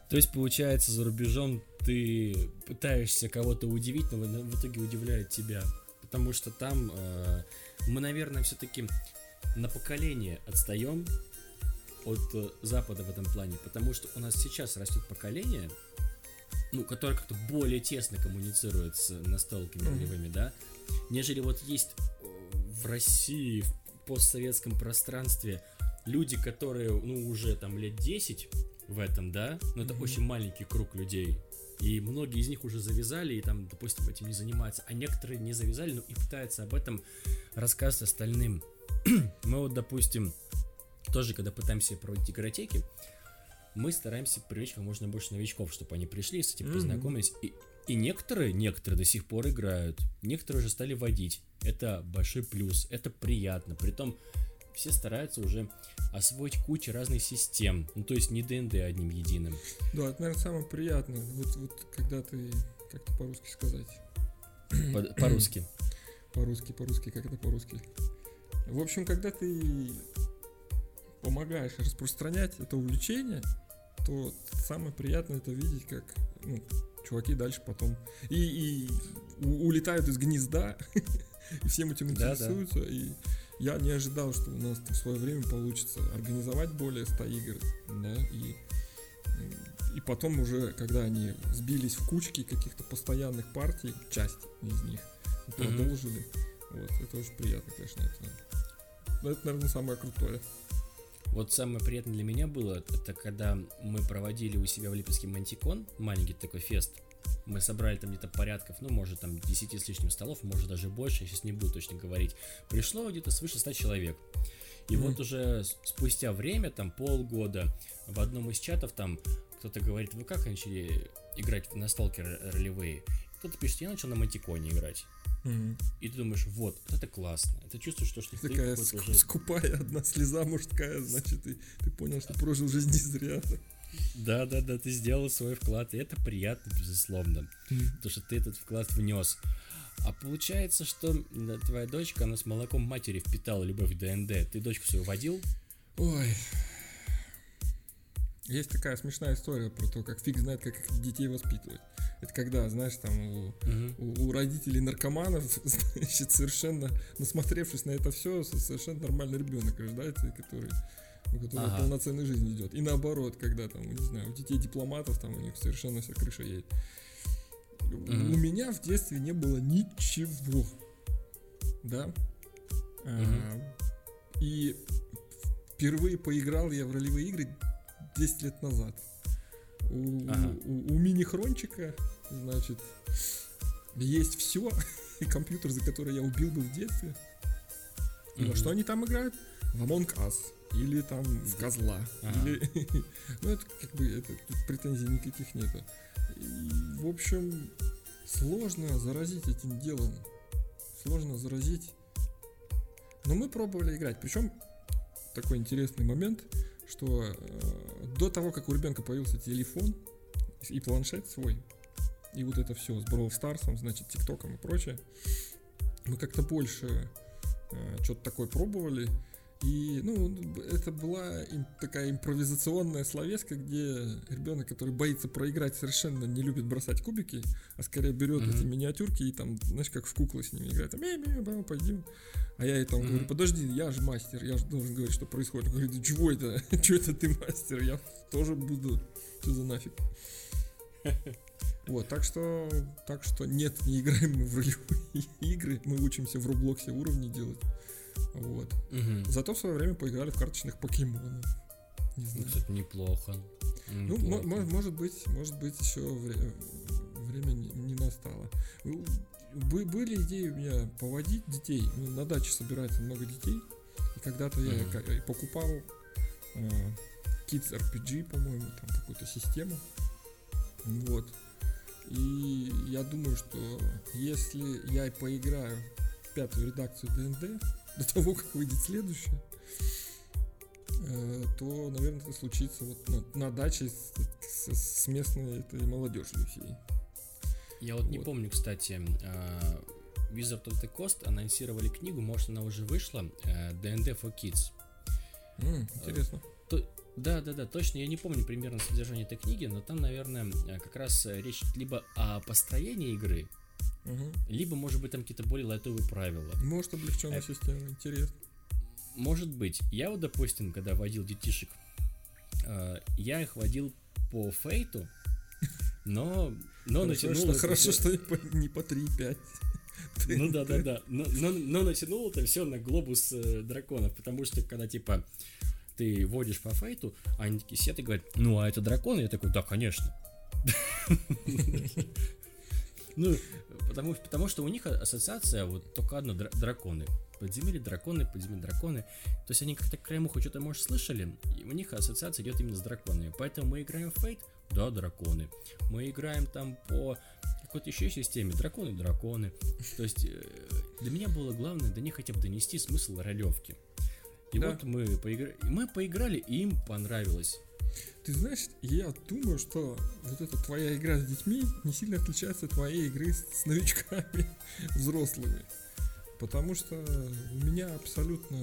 То есть, получается, за рубежом ты пытаешься кого-то удивить, но в итоге удивляет тебя потому что там э, мы, наверное, все-таки на поколение отстаем от э, Запада в этом плане, потому что у нас сейчас растет поколение, ну, которое как-то более тесно коммуницирует с настолками mm-hmm. да, нежели вот есть э, в России, в постсоветском пространстве люди, которые, ну, уже там лет 10 в этом, да, но это mm-hmm. очень маленький круг людей, и многие из них уже завязали и там, допустим, этим не занимаются, а некоторые не завязали, но и пытаются об этом рассказывать остальным. Мы вот, допустим, тоже, когда пытаемся проводить игротеки, мы стараемся привлечь как можно больше новичков, чтобы они пришли, с этим mm-hmm. познакомились. И, и некоторые, некоторые до сих пор играют, некоторые уже стали водить. Это большой плюс, это приятно. Притом все стараются уже освоить кучу разных систем. Ну, то есть не ДНД одним единым. Да, это, наверное, самое приятное. Вот, вот когда ты, как то по-русски сказать? По-русски. По-русски, по-русски, как это по-русски? В общем, когда ты помогаешь распространять это увлечение, то самое приятное это видеть, как ну, чуваки дальше потом и, и улетают из гнезда И всем этим Да, да. интересуются. И я не ожидал, что у нас в свое время получится организовать более 100 игр. Да, и, и потом уже, когда они сбились в кучки каких-то постоянных партий, часть из них, продолжили. Вот, это очень приятно, конечно. Это, ну, это наверное, самое крутое. Вот самое приятное для меня было, это когда мы проводили у себя в Липецке Мантикон, маленький такой фест. Мы собрали там где-то порядков, ну, может, там 10 с лишним столов, может, даже больше, я сейчас не буду точно говорить. Пришло где-то свыше 100 человек. И Мгм. вот уже спустя время, там полгода, в одном из чатов там кто-то говорит, вы как начали играть в настолки р- ролевые? Кто-то пишет, я начал на Мантиконе играть. Мгм. И ты думаешь, вот, вот это классно. Это чувствуешь, что, что ты Такая ск- уже скупая одна слеза мужская, значит, ты, ты понял, что прожил жизнь не зря. Да, да, да, ты сделал свой вклад, и это приятно, безусловно, то, что ты этот вклад внес. А получается, что твоя дочка, она с молоком матери впитала любовь к ДНД. Ты дочку свою водил? Ой. Есть такая смешная история про то, как фиг знает, как их детей воспитывать. Это когда, знаешь, там у, у, у родителей наркоманов, значит, совершенно насмотревшись на это все, совершенно нормальный ребенок рождается, который у которого Ага. полноценной жизнь идет. И наоборот, когда там, не знаю, у детей дипломатов, там у них совершенно вся крыша едет. Мгм. У меня в детстве не было ничего. Да? А, И впервые поиграл я в ролевые игры 10 лет назад. У, Ага. у- у мини-хрончика, значит, есть все. И компьютер, за который я убил бы в детстве. И во что они там играют? В Among Us. Или там в козла. Ага. Или... ну, это как бы это, претензий никаких нету. И, в общем, сложно заразить этим делом. Сложно заразить. Но мы пробовали играть. Причем такой интересный момент, что э, до того, как у ребенка появился телефон и планшет свой, и вот это все с Brawl Stars, значит, ТикТоком и прочее, мы как-то больше что-то такое пробовали. И, ну, это была им- такая импровизационная словеска, где ребенок, который боится проиграть, совершенно не любит бросать кубики, а скорее берет Мгм. эти миниатюрки и там, знаешь, как в куклы с ними играет. Там, «Мя, мя, мя, пойдем. А я ей там Мгм. говорю, подожди, я же мастер, я же должен говорить, что происходит. Он говорит, «Да чего это? Чего это ты мастер? Я тоже буду. Что за нафиг? Вот, так что, так что нет, не играем мы в ролевые игры, мы учимся в Роблоксе уровни делать. Вот. Мгм. Зато в свое время поиграли в карточных покемонов. Не Ну, знаю. кстати, неплохо. Ну, Неплохо. мо- мо- может быть, может быть, еще вре- время не, не настало. Ну, бы- были идеи у меня поводить детей. Ну, на даче собирается много детей. И когда-то я покупал э, Kids RPG, по-моему, там какую-то систему. Вот. И я думаю, что если я и поиграю в пятую редакцию ДНД, до того, как выйдет следующая, э, то, наверное, это случится вот на, на даче с, с- с местной этой молодежью всей. Я вот не Вот. помню, кстати, а, Wizard of the Coast анонсировали книгу, может она уже вышла, э, D&D for Kids. М, интересно. Да, да, да, точно, я не помню примерно содержание этой книги, но там, наверное, э, как раз э, речь либо о построении игры, Мгм. либо, может быть, там какие-то более лайтовые правила. Может, облегченная Э, система. Интересно. Может быть. Я вот, допустим, когда водил детишек, э, я их водил по фейту, но, но хорошо, натянул что, хорошо, что не по, не по 3-5. Ну да, да, да. Но, но, но натянул это все на глобус э, драконов, потому что когда типа ты водишь по фейту, они такие и говорят, ну а это драконы? Я такой, да, конечно. Ну, потому, потому что у них ассоциация вот только одно, дра- драконы. Подземелье, драконы, подземелье, драконы. То есть они как-то краем уха что-то, может, слышали, и у них ассоциация идет именно с драконами. Поэтому мы играем в Фейт, да, драконы. Мы играем там по какой-то еще системе, драконы, драконы. То есть э, для меня было главное до них хотя бы донести смысл ролевки. И Да. вот мы, поигра... мы поиграли, и им понравилось. Ты знаешь, я думаю, что вот эта твоя игра с детьми не сильно отличается от твоей игры с, новичками взрослыми. Потому что у меня абсолютно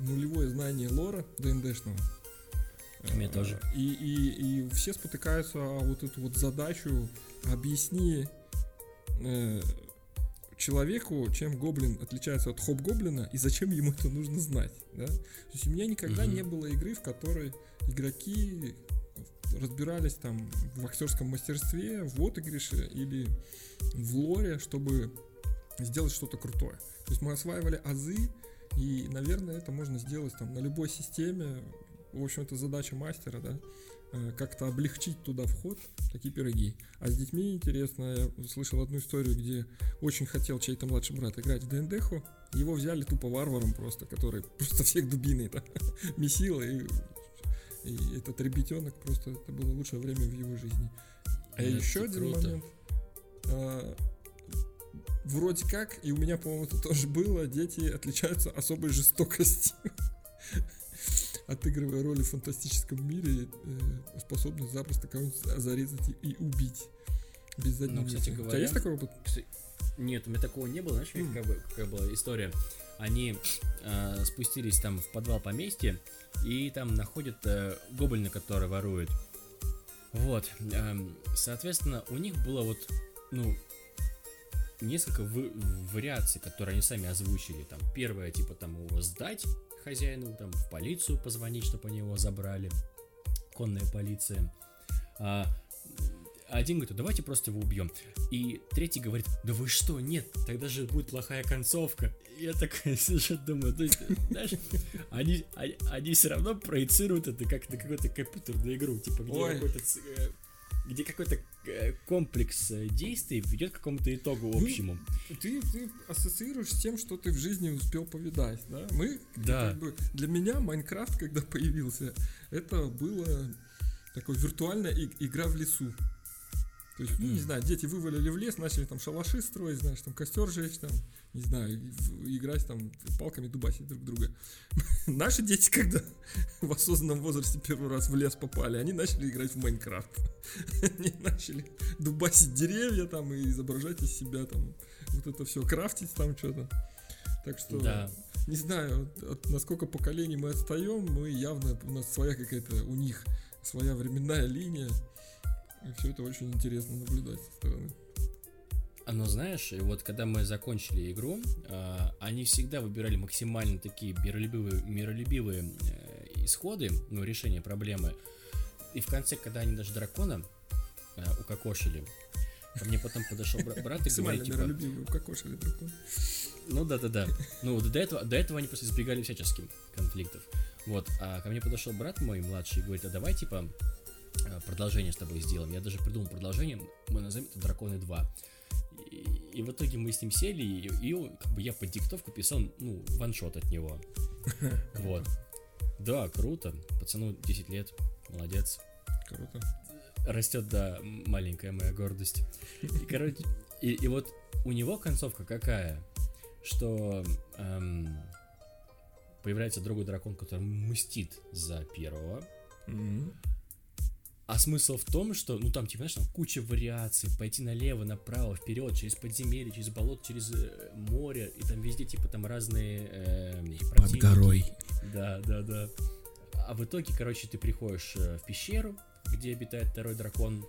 нулевое знание лора ДНДшного. Меня А, тоже. И, и, и все спотыкаются о вот эту вот задачу объясни, э, человеку, чем гоблин отличается от хоп-гоблина, и зачем ему это нужно знать, да? То есть у меня никогда Мгм. не было игры, в которой игроки разбирались там в актерском мастерстве, в отыгрыше или в лоре, чтобы сделать что-то крутое. То есть мы осваивали азы, и, наверное, это можно сделать там на любой системе. В общем, это задача мастера, да, как-то облегчить туда вход, такие пироги. А с детьми интересно, я слышал одну историю, где очень хотел чей-то младший брат играть в ДНДху, его взяли тупо варваром просто, который просто всех дубиной да, месил, и, и этот ребятенок просто, это было лучшее время в его жизни. А Это еще один круто. момент. А, вроде как, и у меня, по-моему, это тоже было, дети отличаются особой жестокостью. Отыгрывая роли в фантастическом мире, э, способны запросто кого-нибудь зарезать и, и убить. Без задней Ну, кстати мысли. У тебя говоря, есть такой опыт? Нет, у меня такого не было. Знаешь, М. какая, бы- была история? Они э, спустились там в подвал поместья и там находят э, гоблина, который ворует. Вот. эм, соответственно, у них было вот, ну, несколько вы- вариаций, которые они сами озвучили. Там первое, типа, там его сдать хозяину, там в полицию позвонить, чтобы они его забрали. Конная полиция. А, один говорит, давайте просто его убьем. И третий говорит, да вы что, нет, тогда же будет плохая концовка. И я такой сижу, думаю, то есть, знаешь, они, они, они все равно проецируют это как на какую-то компьютерную игру, типа, где Ой. какой-то, э, где какой-то э, комплекс э, действий ведет к какому-то итогу Ну, общему. Ты, ты ассоциируешь с тем, что ты в жизни успел повидать, да? Мы, Да. как бы, для меня Майнкрафт, когда появился, это было такой виртуальная игра в лесу. То есть, ну, не знаю, дети вывалили в лес, начали там шалаши строить, знаешь, там костер жечь, там, не знаю, играть там палками дубасить друг друга. Наши дети, когда в осознанном возрасте первый раз в лес попали, они начали играть в Майнкрафт. Они начали дубасить деревья там и изображать из себя там вот это все, крафтить там что-то. Так что, Да. не знаю, от насколько поколений мы отстаем, мы явно, у нас своя какая-то, у них своя временная линия. И все это очень интересно наблюдать со стороны. Но знаешь, вот когда мы закончили игру, а, они всегда выбирали максимально такие миролюбивые, миролюбивые э, исходы, ну, решение проблемы. И в конце, когда они даже дракона э, укокошили, ко мне потом подошел бра- брат и говорит, типа, миролюбивый, укокошили дракон. ну да, да, да. Ну, до этого, до этого они просто избегали всяческих конфликтов. Вот, а ко мне подошел брат мой младший и говорит, а давай, типа, э, продолжение с тобой сделаем. Я даже придумал продолжение, мы назовем это Драконы 2. И, в итоге мы с ним сели, и, и как бы я под диктовку писал, ну, ваншот от него. Вот. Да, круто. Пацану 10 лет, молодец. Круто. Растет, да, маленькая моя гордость. И, короче, и, и вот у него концовка какая? Что эм, появляется другой дракон, который мстит за первого. Мгм. А смысл в том, что, ну там, типа, знаешь, там куча вариаций, пойти налево, направо, вперед, через подземелье, через болото, через э, море, и там везде, типа, там разные э, противники. Да, да, да. А в итоге, короче, ты приходишь э, в пещеру, где обитает второй дракон,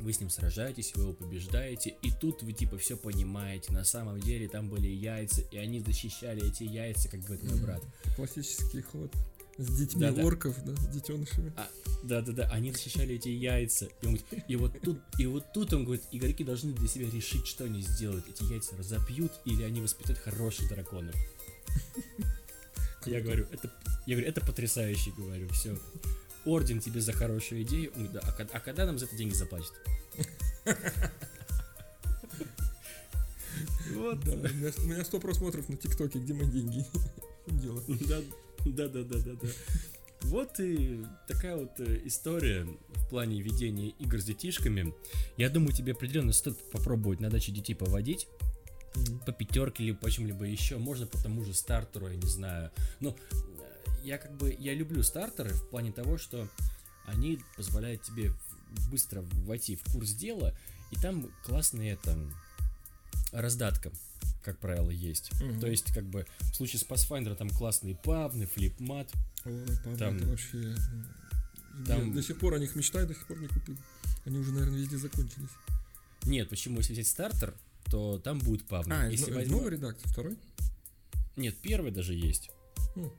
вы с ним сражаетесь, вы его побеждаете, и тут вы типа все понимаете. На самом деле там были яйца, и они защищали эти яйца, как говорит мой брат. Классический ход. С детьми Да-да. орков, да, с детенышами. Да, да, да, они защищали эти яйца. И, он говорит, и вот тут, и вот тут он говорит, игроки должны для себя решить, что они сделают. Эти яйца разобьют или они воспитают хороших драконов. Я говорю, это, я говорю, это потрясающе, говорю, все. Орден тебе за хорошую идею. Он говорит, да, а, а когда нам за это деньги заплатят? Вот. Да, у меня, у меня 100 просмотров на ТикТоке, где мои деньги. Дело? Да, да, да, да, да, да. Вот и такая вот э, история в плане ведения игр с детишками. Я думаю, тебе определенно стоит попробовать на даче детей поводить Мгм. по пятерке или по чем-либо еще. Можно по тому же стартеру, я не знаю. Но э, я как бы, я люблю стартеры в плане того, что они позволяют тебе быстро войти в курс дела, и там классная это раздатка, как правило, есть. Мгм. То есть, как бы, в случае с Pathfinder там классные павны, флипмат. Ой, Павел, Там- это вообще... там- Я до сих пор о них мечтаю, до сих пор не купил. Они уже, наверное, везде закончились. Нет, почему, если взять стартер, то там будет павны. А, Если в возьму- новой редакции, второй? Нет, первый даже есть. Хм.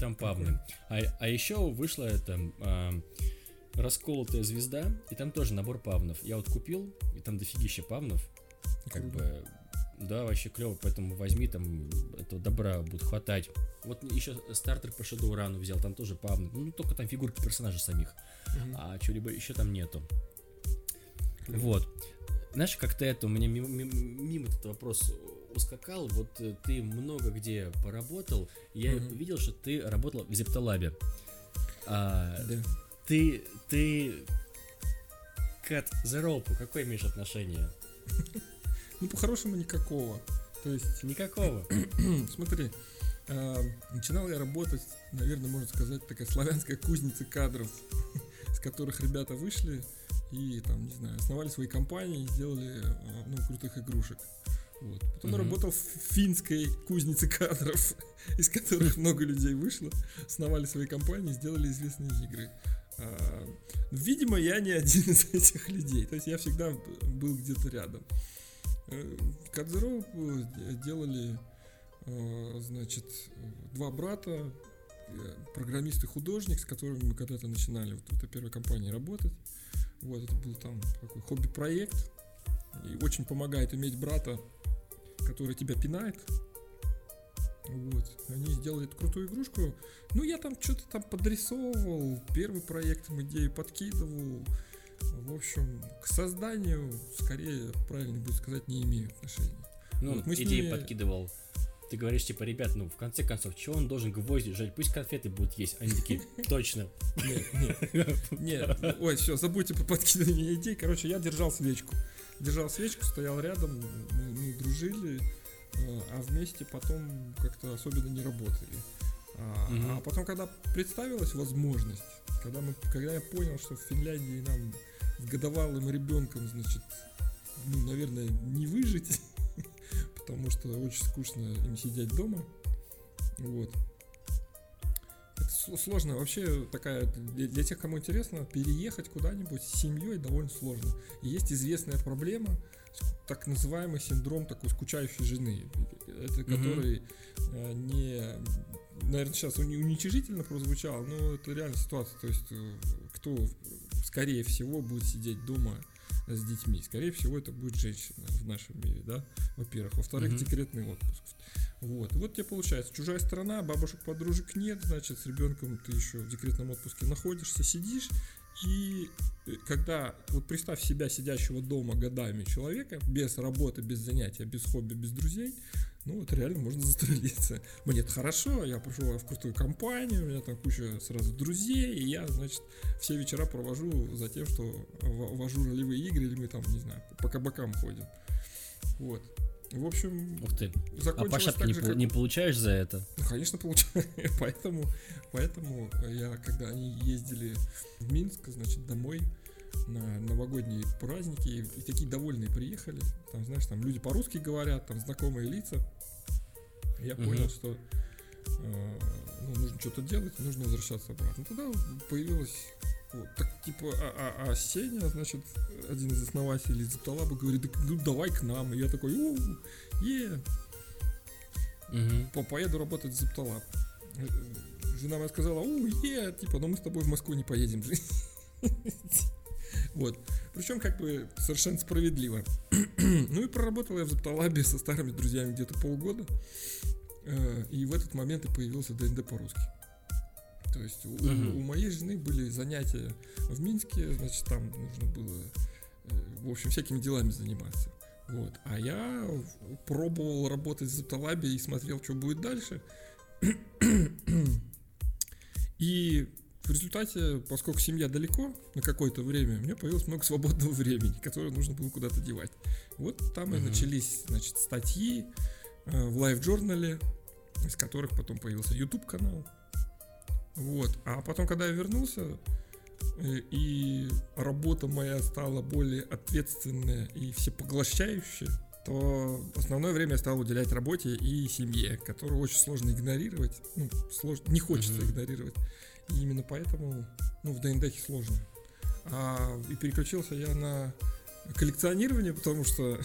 Там павны. А, а еще вышла это а, расколотая звезда, и там тоже набор павнов. Я вот купил, и там дофигища павнов. Как Круто. бы, да, вообще клево, поэтому возьми, там этого добра будет хватать. Вот еще стартер по Shadowrun взял, там тоже павны. Ну, только там фигурки персонажей самих. Мгм. А чего-либо еще там нету. Клево. Вот. Знаешь, как-то это, у меня мимо, мимо- мимо этот вопрос ускакал. Вот э, ты много где поработал. Я Мгм. видел, что ты работал в Зептолабе. А, Да. ты, ты к The Rope какое имеешь отношение? Ну, по-хорошему, никакого. То есть, Никакого. смотри, а, начинал я работать, наверное, можно сказать, такая славянская кузница кадров, с которых ребята вышли и, там, не знаю, основали свои компании сделали, а, ну, крутых игрушек. Вот. Потом Мгм. работал в финской кузнице кадров, из которых много людей вышло, основали свои компании сделали известные игры. А, Видимо, я не один из этих людей. То есть я всегда был где-то рядом. Э, В Кадзеро делали, э, значит, э, два брата, э, программист и художник, с которыми мы когда-то начинали вот в этой первой компании работать. Вот, это был там такой хобби-проект. И очень помогает иметь брата, который тебя пинает. Вот. Они сделали эту крутую игрушку. Ну, я там что-то там подрисовывал, первый проект им идею подкидывал. В общем, к созданию, скорее, правильно будет сказать, не имею отношения. Ну, Вот, мы идеи ними- подкидывал. Ты говоришь, типа, ребят, ну, в конце концов, чего он должен гвозди жать? Пусть конфеты будут есть. Они такие, точно. Нет, нет. Ой, все, забудьте про подкидывание идей. Короче, я держал свечку. Держал свечку, стоял рядом, мы, дружили, э, а вместе потом как-то особенно не работали. А, Мгм. а потом, когда представилась возможность, когда, мы, когда я понял, что в Финляндии нам с годовалым ребенком, значит, ну, наверное, не выжить, потому что очень скучно им сидеть дома. Вот. Это сложно. Вообще такая, для, для тех, кому интересно, переехать куда-нибудь с семьей довольно сложно. И есть известная проблема, так называемый синдром такой скучающей жены, это который э, не, наверное, сейчас уни- уничижительно прозвучал, но это реальная ситуация. То есть, э, кто скорее всего будет сидеть дома с детьми. Скорее всего, это будет женщина в нашем мире, да, во-первых. Во-вторых, Мгм. декретный отпуск. Вот. Вот тебе получается, чужая страна, бабушек, подружек нет, значит, с ребенком ты еще в декретном отпуске находишься, сидишь, и э, когда, вот представь себя сидящего дома годами человека, без работы, без занятия, без хобби, без друзей, ну, это реально можно застрелиться. Мне это хорошо, я пришел в крутую компанию, у меня там куча сразу друзей, и я, значит, все вечера провожу за тем, что вожу ролевые игры, или мы там, не знаю, по кабакам ходим. Вот. В общем, Ух ты. А по шапке не, же, как- не получаешь за это? ну, конечно, получаю. поэтому, поэтому я, когда они ездили в Минск, значит, домой на новогодние праздники, и такие довольные приехали, там, знаешь, там люди по-русски говорят, там знакомые лица, я Мгм. понял, что э, ну, нужно что-то делать, нужно возвращаться обратно. Тогда появилась вот, так, типа, а, а, а Сеня, значит, один из основателей Запталаба говорит, «Да, ну давай к нам. И я такой, у е, Мгм. по- поеду работать в Запталаб. Жена моя сказала, у, е, типа, но мы с тобой в Москву не поедем. Вот. Причем, как бы, совершенно справедливо. Ну и проработал я в Запталабе со старыми друзьями где-то полгода. Э, И в этот момент и появился ДНД по-русски. То есть у, Мгм. у моей жены были занятия в Минске, значит, там нужно было, э, в общем, всякими делами заниматься. Вот. А я пробовал работать в Запталабе и смотрел, что будет дальше. И в результате, поскольку семья далеко на какое-то время, у меня появилось много свободного времени, которое нужно было куда-то девать. Вот там и Мгм. начались, значит, статьи э, в лайв-журнале, из которых потом появился YouTube канал. Вот. А потом, когда я вернулся, э, и работа моя стала более ответственная и всепоглощающая, то основное время я стал уделять работе и семье, которую очень сложно игнорировать. Ну, сложно, не хочется Мгм. игнорировать. И именно поэтому, ну, в ДНД сложно. А, и переключился я на коллекционирование, потому что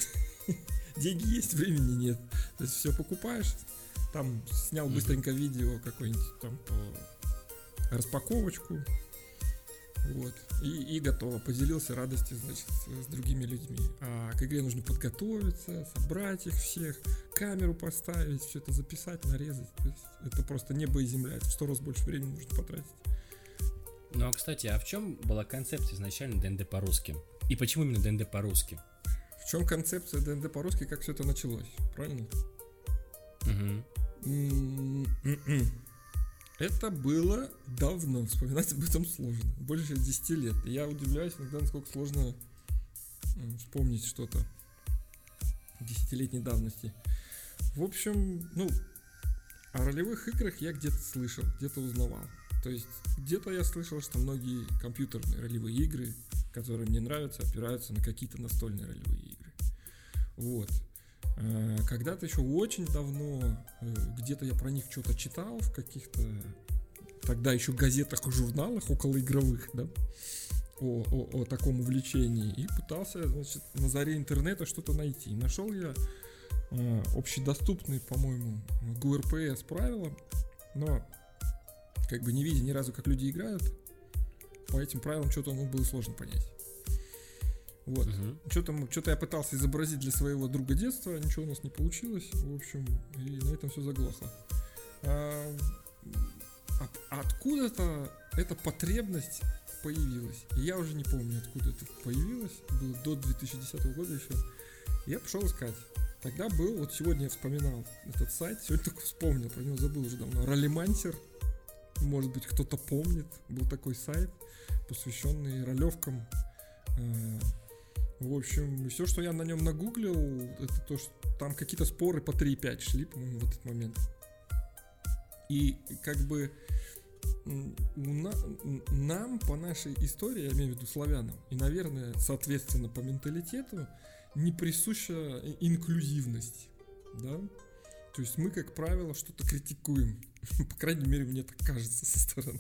деньги есть, времени нет. То есть все покупаешь, там снял быстренько видео какое-нибудь там по распаковочку, вот. И, и готово. Поделился радостью, значит, с, с другими людьми. А к игре нужно подготовиться, собрать их всех, камеру поставить, все это записать, нарезать. То есть это просто небо и земля. Это в сто раз больше времени нужно потратить. Ну, а, кстати, а в чем была концепция изначально ДНД по-русски? И почему именно ДНД по-русски? В чем концепция ДНД по-русски, как все это началось, правильно? Угу. Это было давно, вспоминать об этом сложно. Больше 10 лет. Я удивляюсь иногда, насколько сложно вспомнить что-то десятилетней давности. В общем, ну, о ролевых играх я где-то слышал, где-то узнавал. То есть где-то я слышал, что многие компьютерные ролевые игры, которые мне нравятся, опираются на какие-то настольные ролевые игры. Вот. Э, когда-то еще очень давно, э, где-то я про них что-то читал в каких-то тогда еще газетах и журналах околоигровых, да, о, о, о таком увлечении и пытался, значит, на заре интернета что-то найти. Нашел я э, общедоступный, по-моему, ГУРПС правила, но как бы не видя ни разу, как люди играют, по этим правилам что-то ну, было сложно понять. Вот. Угу. Что-то, что-то я пытался изобразить для своего друга детства, ничего у нас не получилось. В общем, и на этом все заглохло. А, от, откуда-то эта потребность появилась. Я уже не помню, откуда это появилось. Было до 2010 года еще. Я пошел искать. Тогда был, вот сегодня я вспоминал этот сайт, сегодня только вспомнил, про него забыл уже давно. Ролемансер, может быть, кто-то помнит, был такой сайт, посвященный ролевкам. Э, в общем, все, что я на нем нагуглил, это то, что там какие-то споры по 3.5 шли, по-моему, в этот момент. И как бы нам по нашей истории, я имею в виду славянам, и, наверное, соответственно, по менталитету, не присуща инклюзивность, да? То есть мы, как правило, что-то критикуем. По крайней мере, мне так кажется со стороны.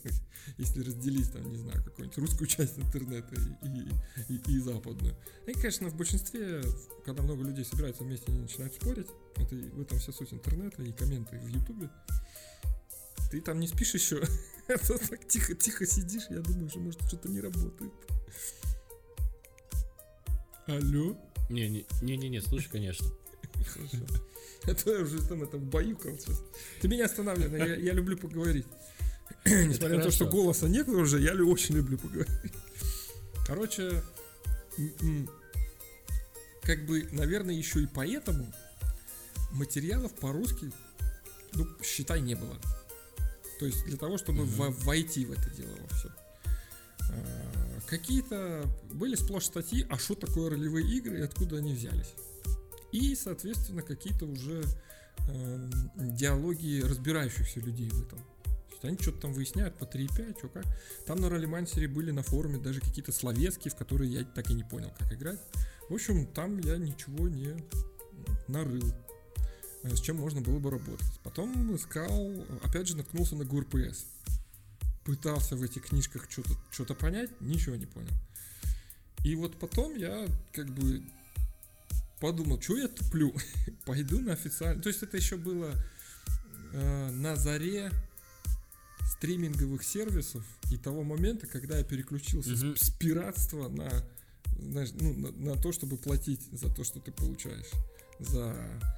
Если разделить, там, не знаю, какую-нибудь русскую часть интернета и, и, и, и западную. И, конечно, в большинстве, когда много людей собираются вместе и начинают спорить, это, в этом вся суть интернета и комменты в Ютубе. Ты там не спишь еще, а так тихо-тихо сидишь, я думаю, что может что-то не работает. Алло? Не-не-не, слушай, конечно. Хорошо. А я уже там это баюкал сейчас. Ты меня останавливай, я, я люблю поговорить. Несмотря на то, что голоса нет уже, я очень люблю поговорить. Короче, как бы, наверное, еще и поэтому материалов по-русски, ну, считай, не было. То есть для того, чтобы mm-hmm. войти в это дело во все. А, какие-то были сплошь статьи, а что такое ролевые игры и откуда они взялись и, соответственно, какие-то уже э, диалоги разбирающихся людей в этом. То есть они что-то там выясняют по 3.5, что как. Там на ролемансере были на форуме даже какие-то словецкие, в которые я так и не понял, как играть. В общем, там я ничего не нарыл, э, с чем можно было бы работать. Потом искал, опять же, наткнулся на ГУРПС. Пытался в этих книжках что-то что понять, ничего не понял. И вот потом я как бы подумал, что я туплю, пойду на официальный. То есть это еще было э, на заре стриминговых сервисов и того момента, когда я переключился mm-hmm. с, с пиратства на, знаешь, ну, на, на то, чтобы платить за то, что ты получаешь. За,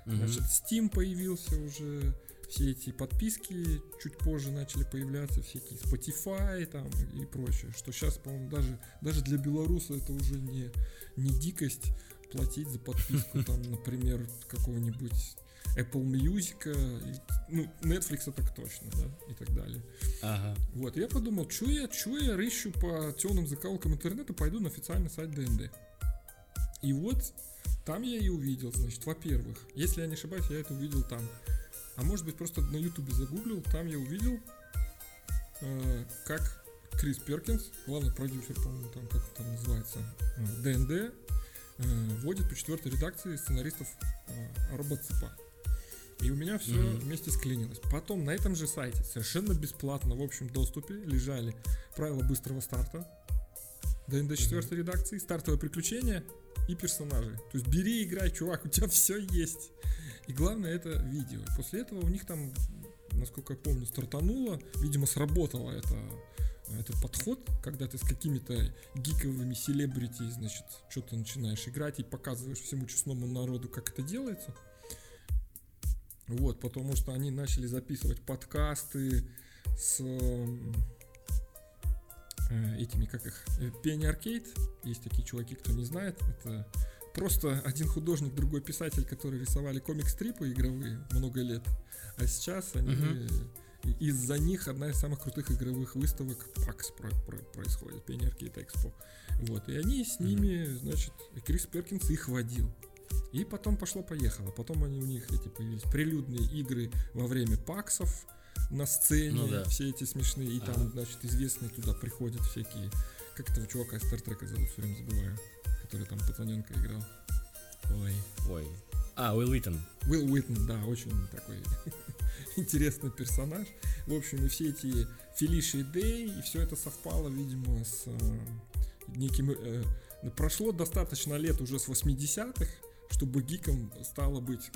mm-hmm. значит, Steam появился уже, все эти подписки чуть позже начали появляться, всякие Spotify там и прочее, что сейчас, по-моему, даже, даже для белоруса это уже не, не дикость, платить за подписку, там, например, какого-нибудь Apple Music, ну, Netflix так точно, да, и так далее. Ага. Вот, я подумал, что я, что я рыщу по темным закалкам интернета, пойду на официальный сайт ДНД. И вот там я и увидел, значит, во-первых, если я не ошибаюсь, я это увидел там. А может быть, просто на ютубе загуглил, там я увидел, э, как Крис Перкинс, главный продюсер, по-моему, там, как это называется, ДНД, Э, вводит по четвертой редакции сценаристов э, робоципа. И у меня все mm-hmm. вместе склинилось. Потом на этом же сайте совершенно бесплатно в общем доступе лежали правила быстрого старта ДНД четвертой mm-hmm. редакции, стартовое приключение и персонажи. То есть бери, играй, чувак, у тебя все есть. И главное это видео. После этого у них там, насколько я помню, стартануло, видимо, сработало это этот подход, когда ты с какими-то гиковыми селебрити, значит, что-то начинаешь играть и показываешь всему честному народу, как это делается. Вот, потому что они начали записывать подкасты с э, этими, как их, Penny Arcade. Есть такие чуваки, кто не знает. Это просто один художник, другой писатель, которые рисовали комик-стрипы игровые много лет. А сейчас они... Uh-huh. Из-за них одна из самых крутых игровых выставок PAX про- про- происходит, Penny Arcade Expo. Вот, и они с ними, uh-huh. значит, Крис Перкинс их водил. И потом пошло-поехало. Потом они у них эти появились прилюдные игры во время паксов на сцене, ну, да. все эти смешные. И там, значит, известные туда приходят всякие. Как этого чувака из Стартрека зовут, все время забываю. Который там пацаненка играл. Ой. Ой. А, Уилл Уитон. Уилл Уитон, да, очень такой интересный персонаж. В общем, и все эти Фелиши Дэй, и все это совпало, видимо, с э, неким... Э, прошло достаточно лет уже с 80-х, чтобы гиком стало быть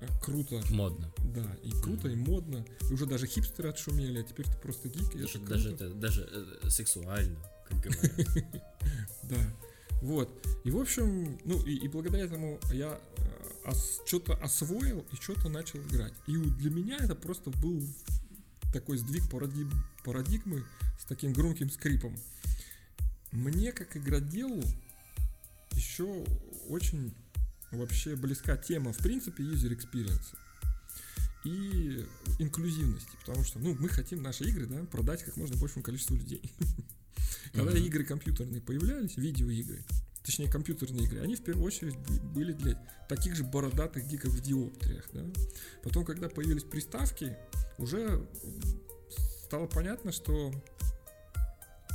э, круто. Модно. Да, и круто, mm-hmm. и модно. И уже даже хипстеры отшумели, а теперь ты просто гик, и даже, это даже, это, даже э, сексуально, как говорят. Да. Вот. И в общем, ну и, и благодаря этому я э, ос, что-то освоил и что-то начал играть. И для меня это просто был такой сдвиг парадиг, парадигмы с таким громким скрипом. Мне, как игроделу, еще очень вообще близка тема, в принципе, user experience и инклюзивности, потому что, ну, мы хотим наши игры, да, продать как можно большему количеству людей. Когда игры компьютерные появлялись, видеоигры, точнее компьютерные игры, они в первую очередь были для таких же бородатых гиков в диоптриях, да. Потом, когда появились приставки, уже стало понятно, что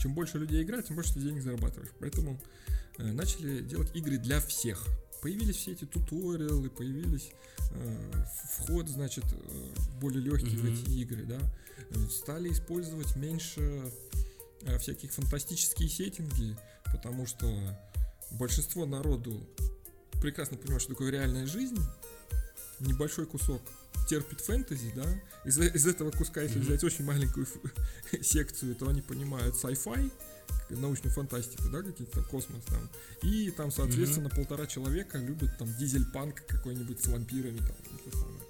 чем больше людей играет, тем больше ты денег зарабатываешь. Поэтому э, начали делать игры для всех появились все эти туториалы, появились э, вход, значит, э, более легкий mm-hmm. в эти игры, да, э, стали использовать меньше э, всяких фантастические сеттинги, потому что большинство народу прекрасно понимает, что такое реальная жизнь, небольшой кусок терпит фэнтези, да, из, из этого куска, если mm-hmm. взять очень маленькую секцию, то они понимают sci-fi, научную фантастику, да, какие-то там космос там. И там, соответственно, mm-hmm. полтора человека любят там дизель-панк какой-нибудь с вампирами там. Это самое.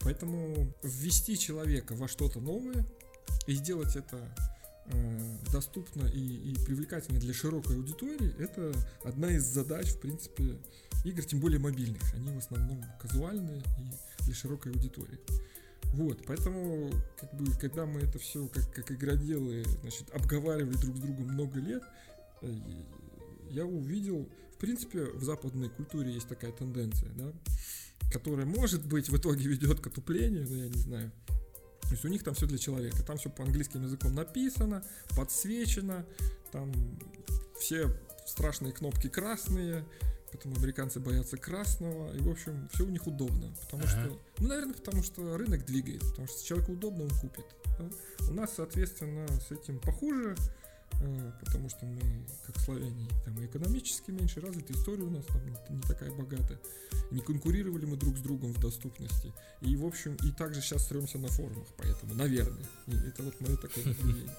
Поэтому ввести человека во что-то новое и сделать это доступно и, и привлекательно для широкой аудитории, это одна из задач, в принципе, игр, тем более мобильных. Они в основном казуальные и для широкой аудитории. Вот, поэтому, как бы, когда мы это все, как, как игроделы, значит, обговаривали друг с другом много лет, э, я увидел, в принципе, в западной культуре есть такая тенденция, да, которая, может быть, в итоге ведет к отуплению, но я не знаю. То есть у них там все для человека. Там все по английским языком написано, подсвечено, там все страшные кнопки красные, поэтому американцы боятся красного, и, в общем, все у них удобно, потому ага. что, ну, наверное, потому что рынок двигает, потому что человеку удобно, он купит. Да? У нас, соответственно, с этим похуже, потому что мы, как славяне, там экономически меньше развиты, история у нас там не, такая богатая, не конкурировали мы друг с другом в доступности, и, в общем, и также сейчас стремся на форумах, поэтому, наверное, это вот мое такое наблюдение.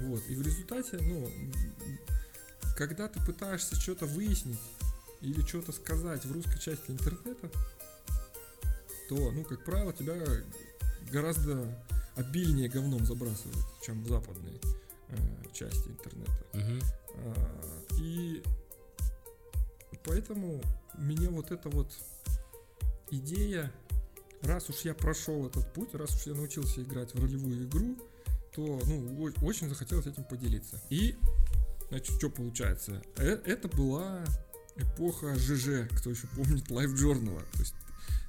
Вот, и в результате, ну, когда ты пытаешься что-то выяснить, или что-то сказать в русской части интернета, то, ну, как правило, тебя гораздо обильнее говном забрасывают, чем в западной э, части интернета. Uh-huh. А, и поэтому мне вот эта вот идея, раз уж я прошел этот путь, раз уж я научился играть в ролевую игру, то, ну, очень захотелось этим поделиться. И, значит, что получается? Э, это была эпоха ЖЖ, кто еще помнит, Live Journal. То есть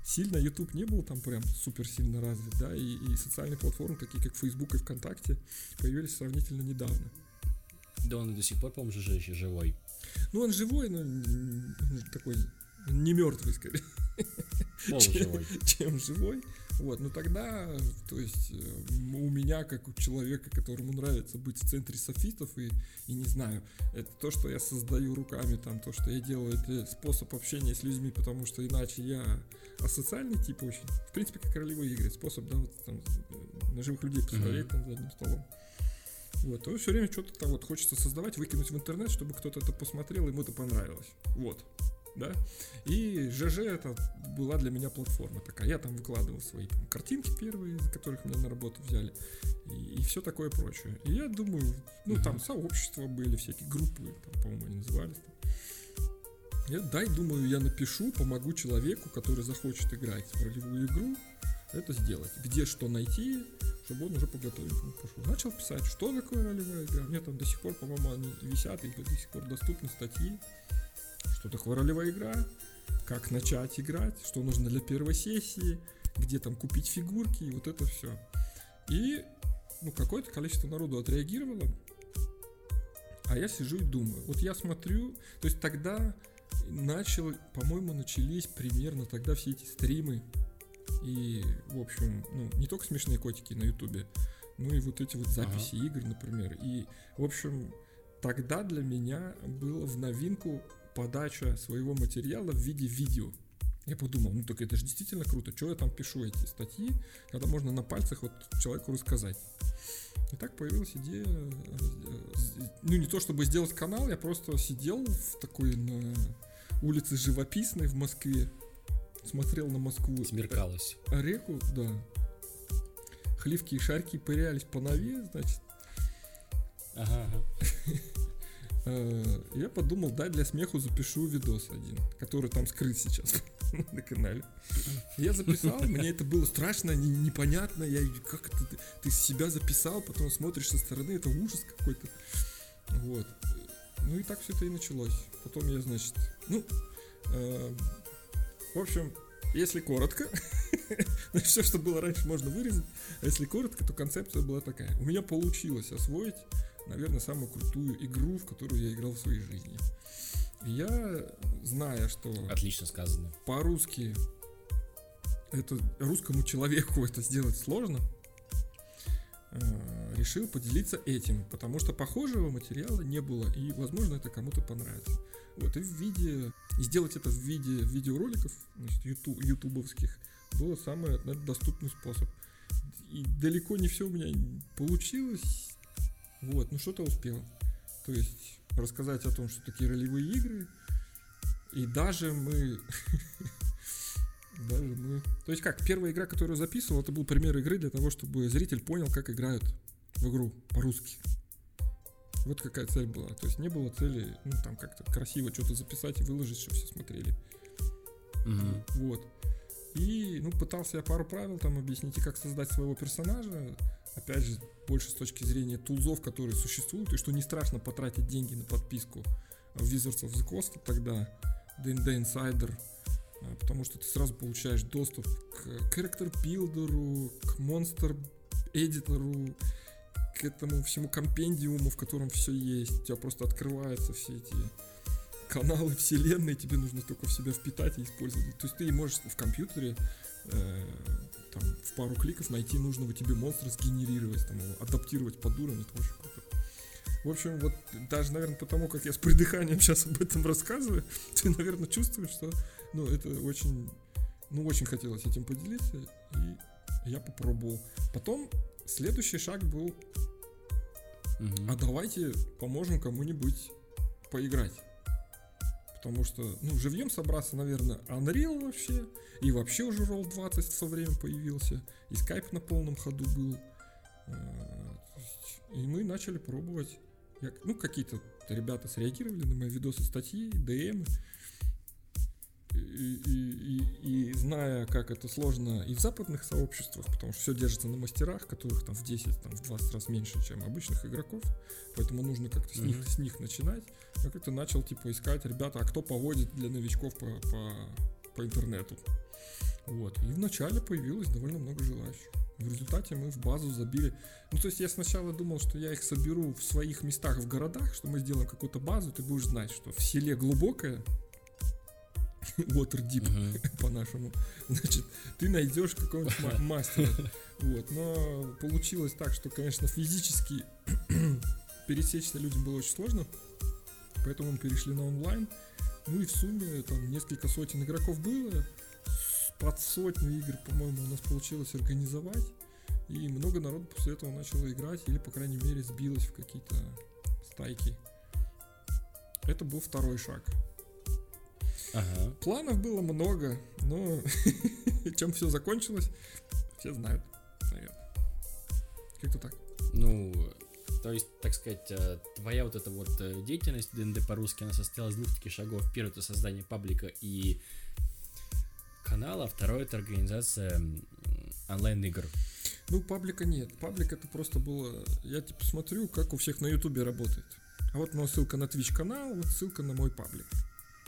сильно YouTube не был там прям супер сильно развит, да, и, и социальные платформы, такие как Facebook и ВКонтакте, появились сравнительно недавно. Да он до сих пор, по-моему, ЖЖ еще живой. Ну, он живой, но такой не мертвый, скорее. Полуживой. Чем, чем живой. Вот, ну тогда, то есть, э, у меня, как у человека, которому нравится быть в центре софитов, и, и не знаю, это то, что я создаю руками, там, то, что я делаю, это способ общения с людьми, потому что иначе я асоциальный тип очень. В принципе, как ролевые игры, способ, да, вот там, на живых людей посмотреть mm-hmm. там за одним столом. Вот, то все время что-то там вот хочется создавать, выкинуть в интернет, чтобы кто-то это посмотрел, ему это понравилось. Вот да, и ЖЖ это была для меня платформа такая, я там выкладывал свои там, картинки первые, из которых меня на работу взяли, и, и все такое прочее. И я думаю, ну там сообщества были, всякие группы, там, по-моему, они назывались. Там. Я, дай, думаю, я напишу, помогу человеку, который захочет играть в ролевую игру, это сделать. Где что найти, чтобы он уже подготовить пошел. Начал писать, что такое ролевая игра. Мне там до сих пор, по-моему, они висят и до сих пор доступны статьи что такое ролевая игра, как начать играть, что нужно для первой сессии, где там купить фигурки и вот это все. И ну, какое-то количество народу отреагировало, а я сижу и думаю. Вот я смотрю, то есть тогда начал, по-моему, начались примерно тогда все эти стримы и, в общем, ну, не только смешные котики на ютубе, ну и вот эти вот записи ага. игр, например. И, в общем, тогда для меня было в новинку подача своего материала в виде видео. Я подумал, ну так это же действительно круто, что я там пишу эти статьи, когда можно на пальцах вот человеку рассказать. И так появилась идея, ну не то чтобы сделать канал, я просто сидел в такой на улице живописной в Москве, смотрел на Москву. Смеркалось. А реку, да. Хливки и шарики пырялись по нове, значит. Ага, ага. Э, я подумал, да, для смеху запишу видос один, который там скрыт сейчас на канале. Я записал, мне это было страшно, не, непонятно, я как это ты, себя записал, потом смотришь со стороны, это ужас какой-то. Вот. Ну и так все это и началось. Потом я, значит, ну, э, в общем, если коротко, все, что было раньше, можно вырезать. А если коротко, то концепция была такая. У меня получилось освоить наверное, самую крутую игру, в которую я играл в своей жизни. И я, зная, что... Отлично сказано. По-русски это русскому человеку это сделать сложно, э, решил поделиться этим, потому что похожего материала не было, и, возможно, это кому-то понравится. Вот, и в виде, и сделать это в виде видеороликов, значит, ютуб, ютубовских, было самый наверное, доступный способ. И далеко не все у меня получилось, вот, ну что-то успел. То есть рассказать о том, что такие ролевые игры. И даже мы... Даже мы... То есть как, первая игра, которую записывал, это был пример игры для того, чтобы зритель понял, как играют в игру по-русски. Вот какая цель была. То есть не было цели, ну, там как-то красиво что-то записать и выложить, чтобы все смотрели. Угу. Вот. И, ну, пытался я пару правил там объяснить, и как создать своего персонажа. Опять же, больше с точки зрения тулзов, которые существуют, и что не страшно потратить деньги на подписку в Wizards of the Coast тогда, D&D Insider, а, потому что ты сразу получаешь доступ к character builder, к монстр эдитору, к этому всему компендиуму, в котором все есть. У тебя просто открываются все эти каналы вселенной, тебе нужно только в себя впитать и использовать. То есть ты можешь в компьютере э, там, в пару кликов найти нужного тебе монстра, сгенерировать, там, его адаптировать под уровень, это очень круто. В общем, вот даже, наверное, потому как я с придыханием сейчас об этом рассказываю, ты, наверное, чувствуешь, что, ну, это очень, ну, очень хотелось этим поделиться, и я попробовал. Потом следующий шаг был, угу. а давайте поможем кому-нибудь поиграть. Потому что, ну, живьем собраться, наверное, Unreal вообще. И вообще уже Roll 20 в свое время появился. И Skype на полном ходу был. А, и мы начали пробовать. ну, какие-то ребята среагировали на мои видосы, статьи, DM и, и, и, зная, как это сложно и в западных сообществах, потому что все держится на мастерах, которых там в 10, там, в 20 раз меньше, чем обычных игроков, поэтому нужно как-то с, mm-hmm. них, с них начинать. Я как-то начал, типа, искать, ребята, а кто поводит для новичков по, по, по интернету. Вот. И вначале появилось довольно много желающих. В результате мы в базу забили. Ну, то есть я сначала думал, что я их соберу в своих местах в городах, что мы сделаем какую-то базу, ты будешь знать, что в селе глубокое, Waterdeep uh-huh. по-нашему. Значит, ты найдешь какого-нибудь мастера. Вот, но получилось так, что, конечно, физически пересечься людям было очень сложно, поэтому мы перешли на онлайн. Ну и в сумме там несколько сотен игроков было, под сотню игр, по-моему, у нас получилось организовать. И много народу после этого начало играть, или, по крайней мере, сбилось в какие-то стайки. Это был второй шаг. Ага. Планов было много, но чем все закончилось, все знают, наверное. Как-то так. Ну, то есть, так сказать, э, твоя вот эта вот э, деятельность ДНД по-русски, она состояла из двух таких шагов. Первый это создание паблика и канала, а второй это организация онлайн-игр. Ну, паблика нет. Паблик это просто было... Я типа смотрю, как у всех на ютубе работает. А вот у нас ссылка на Twitch канал, вот ссылка на мой паблик.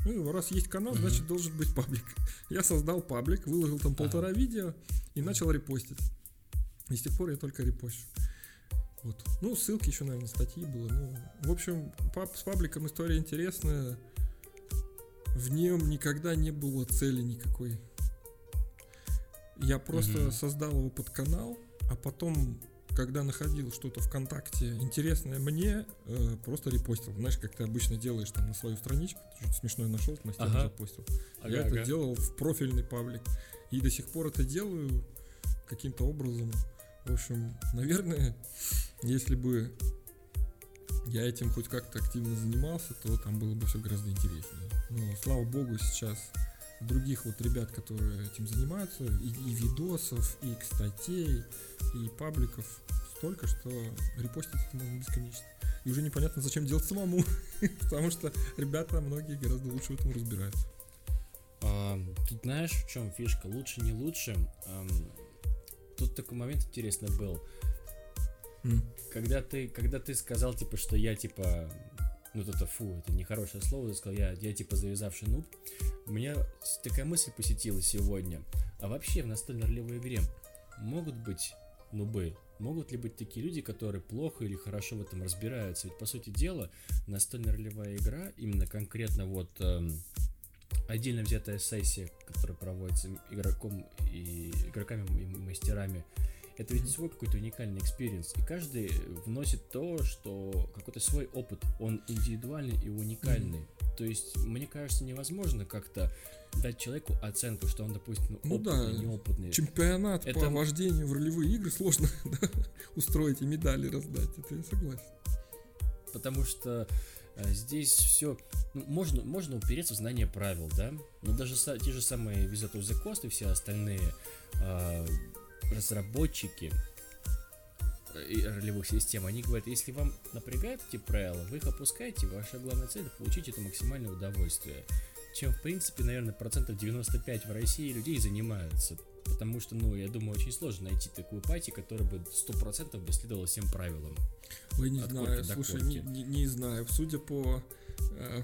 Ну, раз есть канал, uh-huh. значит должен быть паблик. Я создал паблик, выложил там полтора видео и начал репостить. И с тех пор я только репощу. Вот. Ну, ссылки еще, наверное, статьи было. Ну, в общем, пап, с пабликом история интересная. В нем никогда не было цели никакой. Я просто uh-huh. создал его под канал, а потом когда находил что-то ВКонтакте интересное мне, э, просто репостил. Знаешь, как ты обычно делаешь там на свою страничку, что-то смешное нашел, на стену ага. запостил. Ага, Я ага. это делал в профильный паблик. И до сих пор это делаю каким-то образом. В общем, наверное, если бы я этим хоть как-то активно занимался, то там было бы все гораздо интереснее. Но, слава богу, сейчас других вот ребят, которые этим занимаются, и, и видосов, и статей, и пабликов столько, что репостить это можно бесконечно. И уже непонятно, зачем делать самому, потому что ребята многие гораздо лучше в этом разбираются. А, тут знаешь, в чем фишка? Лучше, не лучше. А, тут такой момент интересный был. Mm. Когда ты, когда ты сказал, типа, что я, типа, ну это фу, это нехорошее слово, ты сказал, я, я типа завязавший нуб, у меня такая мысль посетила сегодня, а вообще в настольной ролевой игре могут быть нубы, могут ли быть такие люди, которые плохо или хорошо в этом разбираются, ведь по сути дела настольная ролевая игра, именно конкретно вот эм, отдельно взятая сессия, которая проводится игроком и игроками и мастерами, это ведь свой какой-то уникальный experience, и каждый вносит то, что какой-то свой опыт, он индивидуальный и уникальный. Mm-hmm. То есть, мне кажется, невозможно как-то дать человеку оценку, что он, допустим, ну, опытный, да. неопытный. Чемпионат это... по вождению в ролевые игры сложно да, устроить и медали раздать, это я согласен. Потому что э, здесь все, ну, можно, можно упереться в знание правил, да, но даже те же самые Wizard of the Coast и все остальные э, разработчики э, ролевых систем, они говорят, если вам напрягают эти правила, вы их опускаете, ваша главная цель получить это максимальное удовольствие. Чем, в принципе, наверное, процентов 95 в России людей занимаются. Потому что, ну, я думаю, очень сложно найти такую пати, которая бы 100% бы следовала всем правилам. Ой, не знаю, слушай, не, не, не знаю. Судя по э,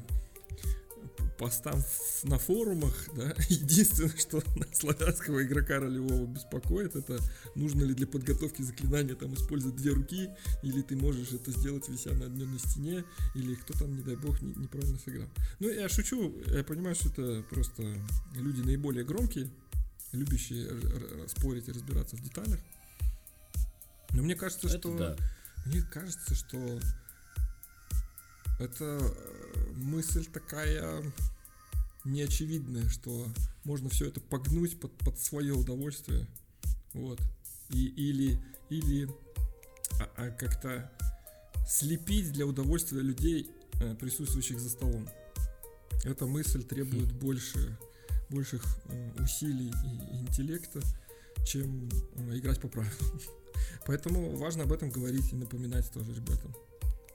постам на форумах, да, единственное, что славянского игрока ролевого беспокоит, это нужно ли для подготовки заклинания там использовать две руки, или ты можешь это сделать вися на одной на стене, или кто там, не дай бог, не, неправильно сыграл. Ну, я шучу, я понимаю, что это просто люди наиболее громкие, любящие спорить и разбираться в деталях. Но мне кажется, это что... Да. Мне кажется, что это э, мысль такая неочевидная, что можно все это погнуть под, под свое удовольствие. Вот. И, или или а, а как-то слепить для удовольствия людей, э, присутствующих за столом. Эта мысль требует хм. больше, больших э, усилий и интеллекта, чем играть по правилам. Поэтому важно об этом говорить и напоминать тоже ребятам.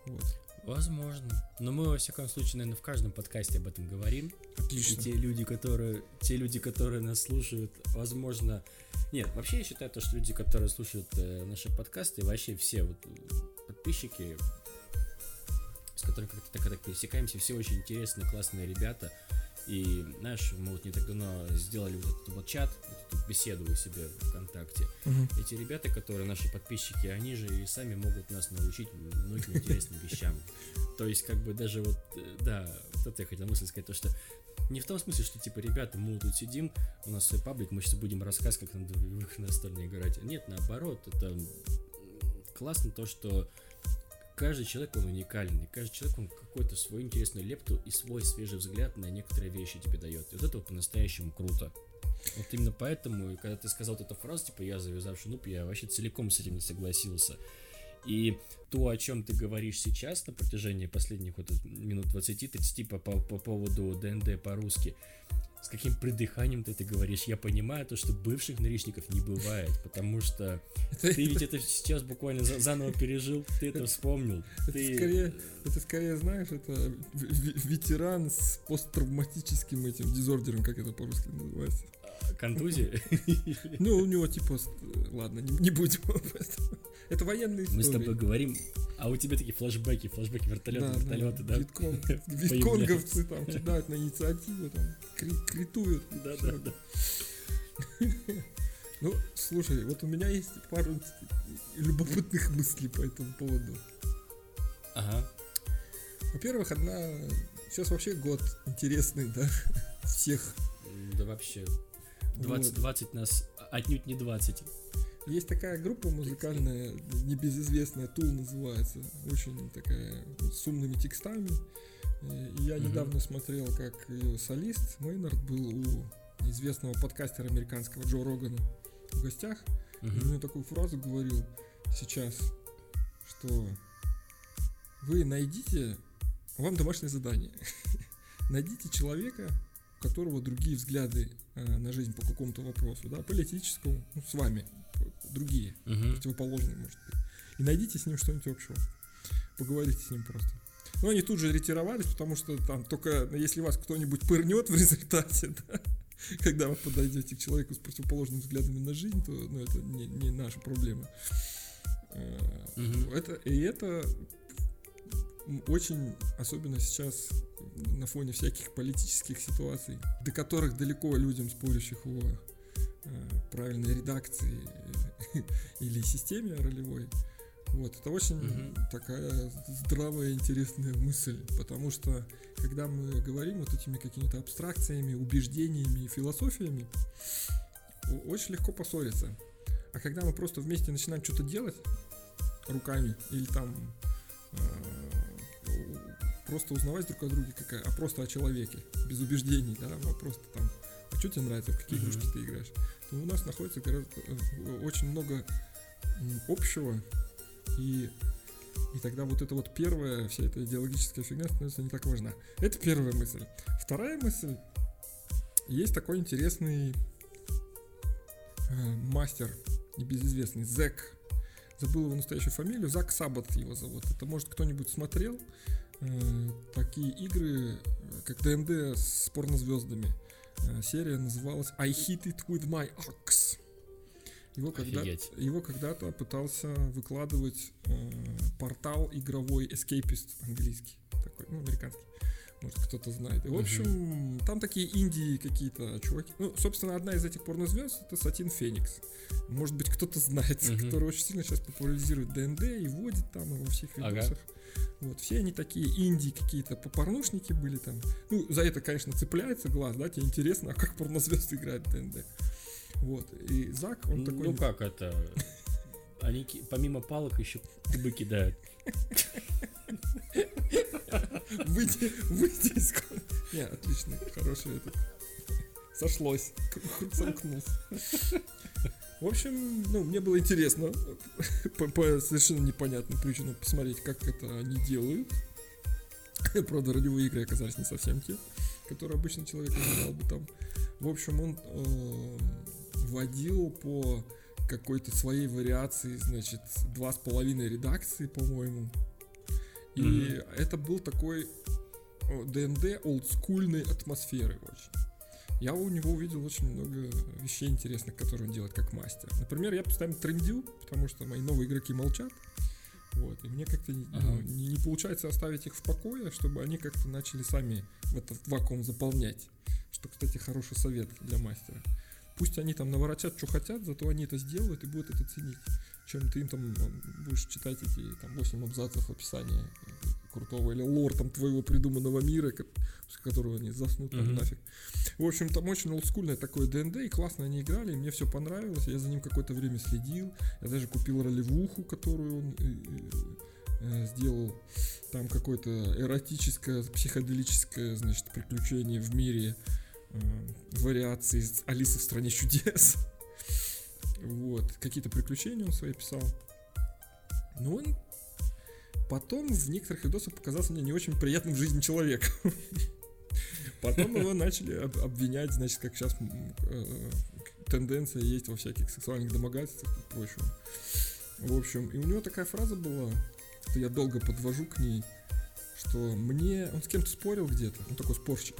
Вот. Возможно. Но мы, во всяком случае, наверное, в каждом подкасте об этом говорим. Отлично. И те люди, которые, те люди, которые нас слушают, возможно... Нет, вообще я считаю то, что люди, которые слушают э, наши подкасты, вообще все вот подписчики, с которыми как-то так, так пересекаемся, все очень интересные, классные ребята. И, знаешь, мы вот не так давно сделали вот этот вот чат, вот эту беседу у себя ВКонтакте. Угу. Эти ребята, которые наши подписчики, они же и сами могут нас научить многим интересным вещам. То есть, как бы даже вот, э, да, вот это я хотел мысль сказать, то что Не в том смысле, что, типа, ребята, мы тут сидим, у нас свой паблик, мы сейчас будем рассказывать, как надо в настольные играть. Нет, наоборот, это классно то, что каждый человек, он уникальный, каждый человек, он какой-то свой интересную лепту и свой свежий взгляд на некоторые вещи тебе дает. И вот это по-настоящему круто. Вот именно поэтому, когда ты сказал вот эту фразу, типа, я завязавший нуб, я вообще целиком с этим не согласился. И то, о чем ты говоришь сейчас на протяжении последних вот минут 20-30 по, по, по поводу ДНД по-русски, с каким придыханием ты это говоришь. Я понимаю то, что бывших наличников не бывает, потому что ты ведь это сейчас буквально заново пережил, ты это вспомнил. Это, ты... скорее, это скорее, знаешь, это ветеран с посттравматическим этим дизордером, как это по-русски называется. Контузия? Ну, у него типа... Ладно, не, не будем об этом. Это военные истории. Мы с тобой говорим, а у тебя такие флешбеки, флешбеки вертолеты, да, вертолеты, да? Виткон, витконговцы там кидают на инициативу, там, критуют. Да, да, да. Ну, слушай, вот у меня есть пару любопытных мыслей по этому поводу. Ага. Во-первых, одна... Сейчас вообще год интересный, да? Всех. Да вообще. 2020 вот. нас отнюдь не 20. Есть такая группа музыкальная, небезызвестная, Тул называется, очень такая с умными текстами. И я mm-hmm. недавно смотрел, как ее солист Мейнард был у известного подкастера американского Джо Рогана в гостях. Mm-hmm. И он такую фразу говорил сейчас, что вы найдите, вам домашнее задание, найдите человека, у которого другие взгляды на жизнь по какому-то вопросу, да, политическому, ну, с вами, другие, угу. противоположные, может быть. И найдите с ним что-нибудь общего. Поговорите с ним просто. Но ну, они тут же ретировались, потому что там только если вас кто-нибудь пырнет в результате, да, когда вы подойдете к человеку с противоположными взглядами на жизнь, то ну, это не, не наша проблема. Угу. Это, и это очень, особенно сейчас на фоне всяких политических ситуаций, до которых далеко людям, спорящих о э, правильной редакции или системе ролевой. Вот, это очень угу. такая здравая, интересная мысль, потому что когда мы говорим вот этими какими-то абстракциями, убеждениями и философиями, очень легко поссориться. А когда мы просто вместе начинаем что-то делать руками или там э, просто узнавать друг о друге, какая, а просто о человеке, без убеждений, да, просто там, а что тебе нравится, в какие игрушки ты играешь, то у нас находится гораздо, э, очень много общего, и, и тогда вот это вот первая, вся эта идеологическая фигня становится не так важна. Это первая мысль. Вторая мысль, есть такой интересный э, мастер, небезызвестный, Зек, забыл его настоящую фамилию, Зак Саббат его зовут. Это может кто-нибудь смотрел? Э, такие игры, э, как ДНД с порнозвездами. Э, серия называлась I Hit It With My Axe. Его, когда, его когда-то пытался выкладывать э, портал игровой Escapist английский, такой, ну, американский. Может, кто-то знает. И, в общем, uh-huh. там такие Индии какие-то чуваки. Ну, собственно, одна из этих порнозвезд это Сатин Феникс. Может быть, кто-то знает, uh-huh. который очень сильно сейчас популяризирует ДНД и водит там во всех видосах. Ага. Вот, все они такие инди какие-то попорнушники были там. Ну, за это, конечно, цепляется глаз, да, тебе интересно, а как порнозвезды играют в ДНД. Вот, и Зак, он такой... Ну, как это? Они помимо палок еще кубы кидают. Выйти, выйти из Не, отлично, хороший этот. Сошлось, круг сомкнулся. В общем, ну, мне было интересно по, по совершенно непонятным причинам посмотреть, как это они делают. Правда, ролевые игры оказались не совсем те, которые обычно человек ожидал бы там. В общем, он э, вводил по какой-то своей вариации, значит, два с половиной редакции, по-моему. И mm-hmm. это был такой ДНД олдскульной атмосферы очень я у него увидел очень много вещей интересных, которые он делает как мастер. Например, я постоянно трендю, потому что мои новые игроки молчат. Вот, и мне как-то ага. ну, не, не получается оставить их в покое, чтобы они как-то начали сами в этот вакуум заполнять. Что, кстати, хороший совет для мастера. Пусть они там наворотят, что хотят, зато они это сделают и будут это ценить. Чем ты им там будешь читать эти там 8 абзацев описания крутого, или лор там твоего придуманного мира, после которого они заснут там нафиг. В общем, там очень олдскульное такое ДНД, и классно они играли, и мне все понравилось, я за ним какое-то время следил, я даже купил ролевуху, которую он э, э, сделал, там какое-то эротическое, психоделическое, значит, приключение в мире э, вариации Алисы в стране чудес. Вот, какие-то приключения он свои писал. Но он потом в некоторых видосах показался мне не очень приятным в жизни человека. Потом его начали обвинять, значит, как сейчас э, тенденция есть во всяких сексуальных домогательствах и прочем. В общем, и у него такая фраза была, что я долго подвожу к ней, что мне... Он с кем-то спорил где-то, он такой спорщик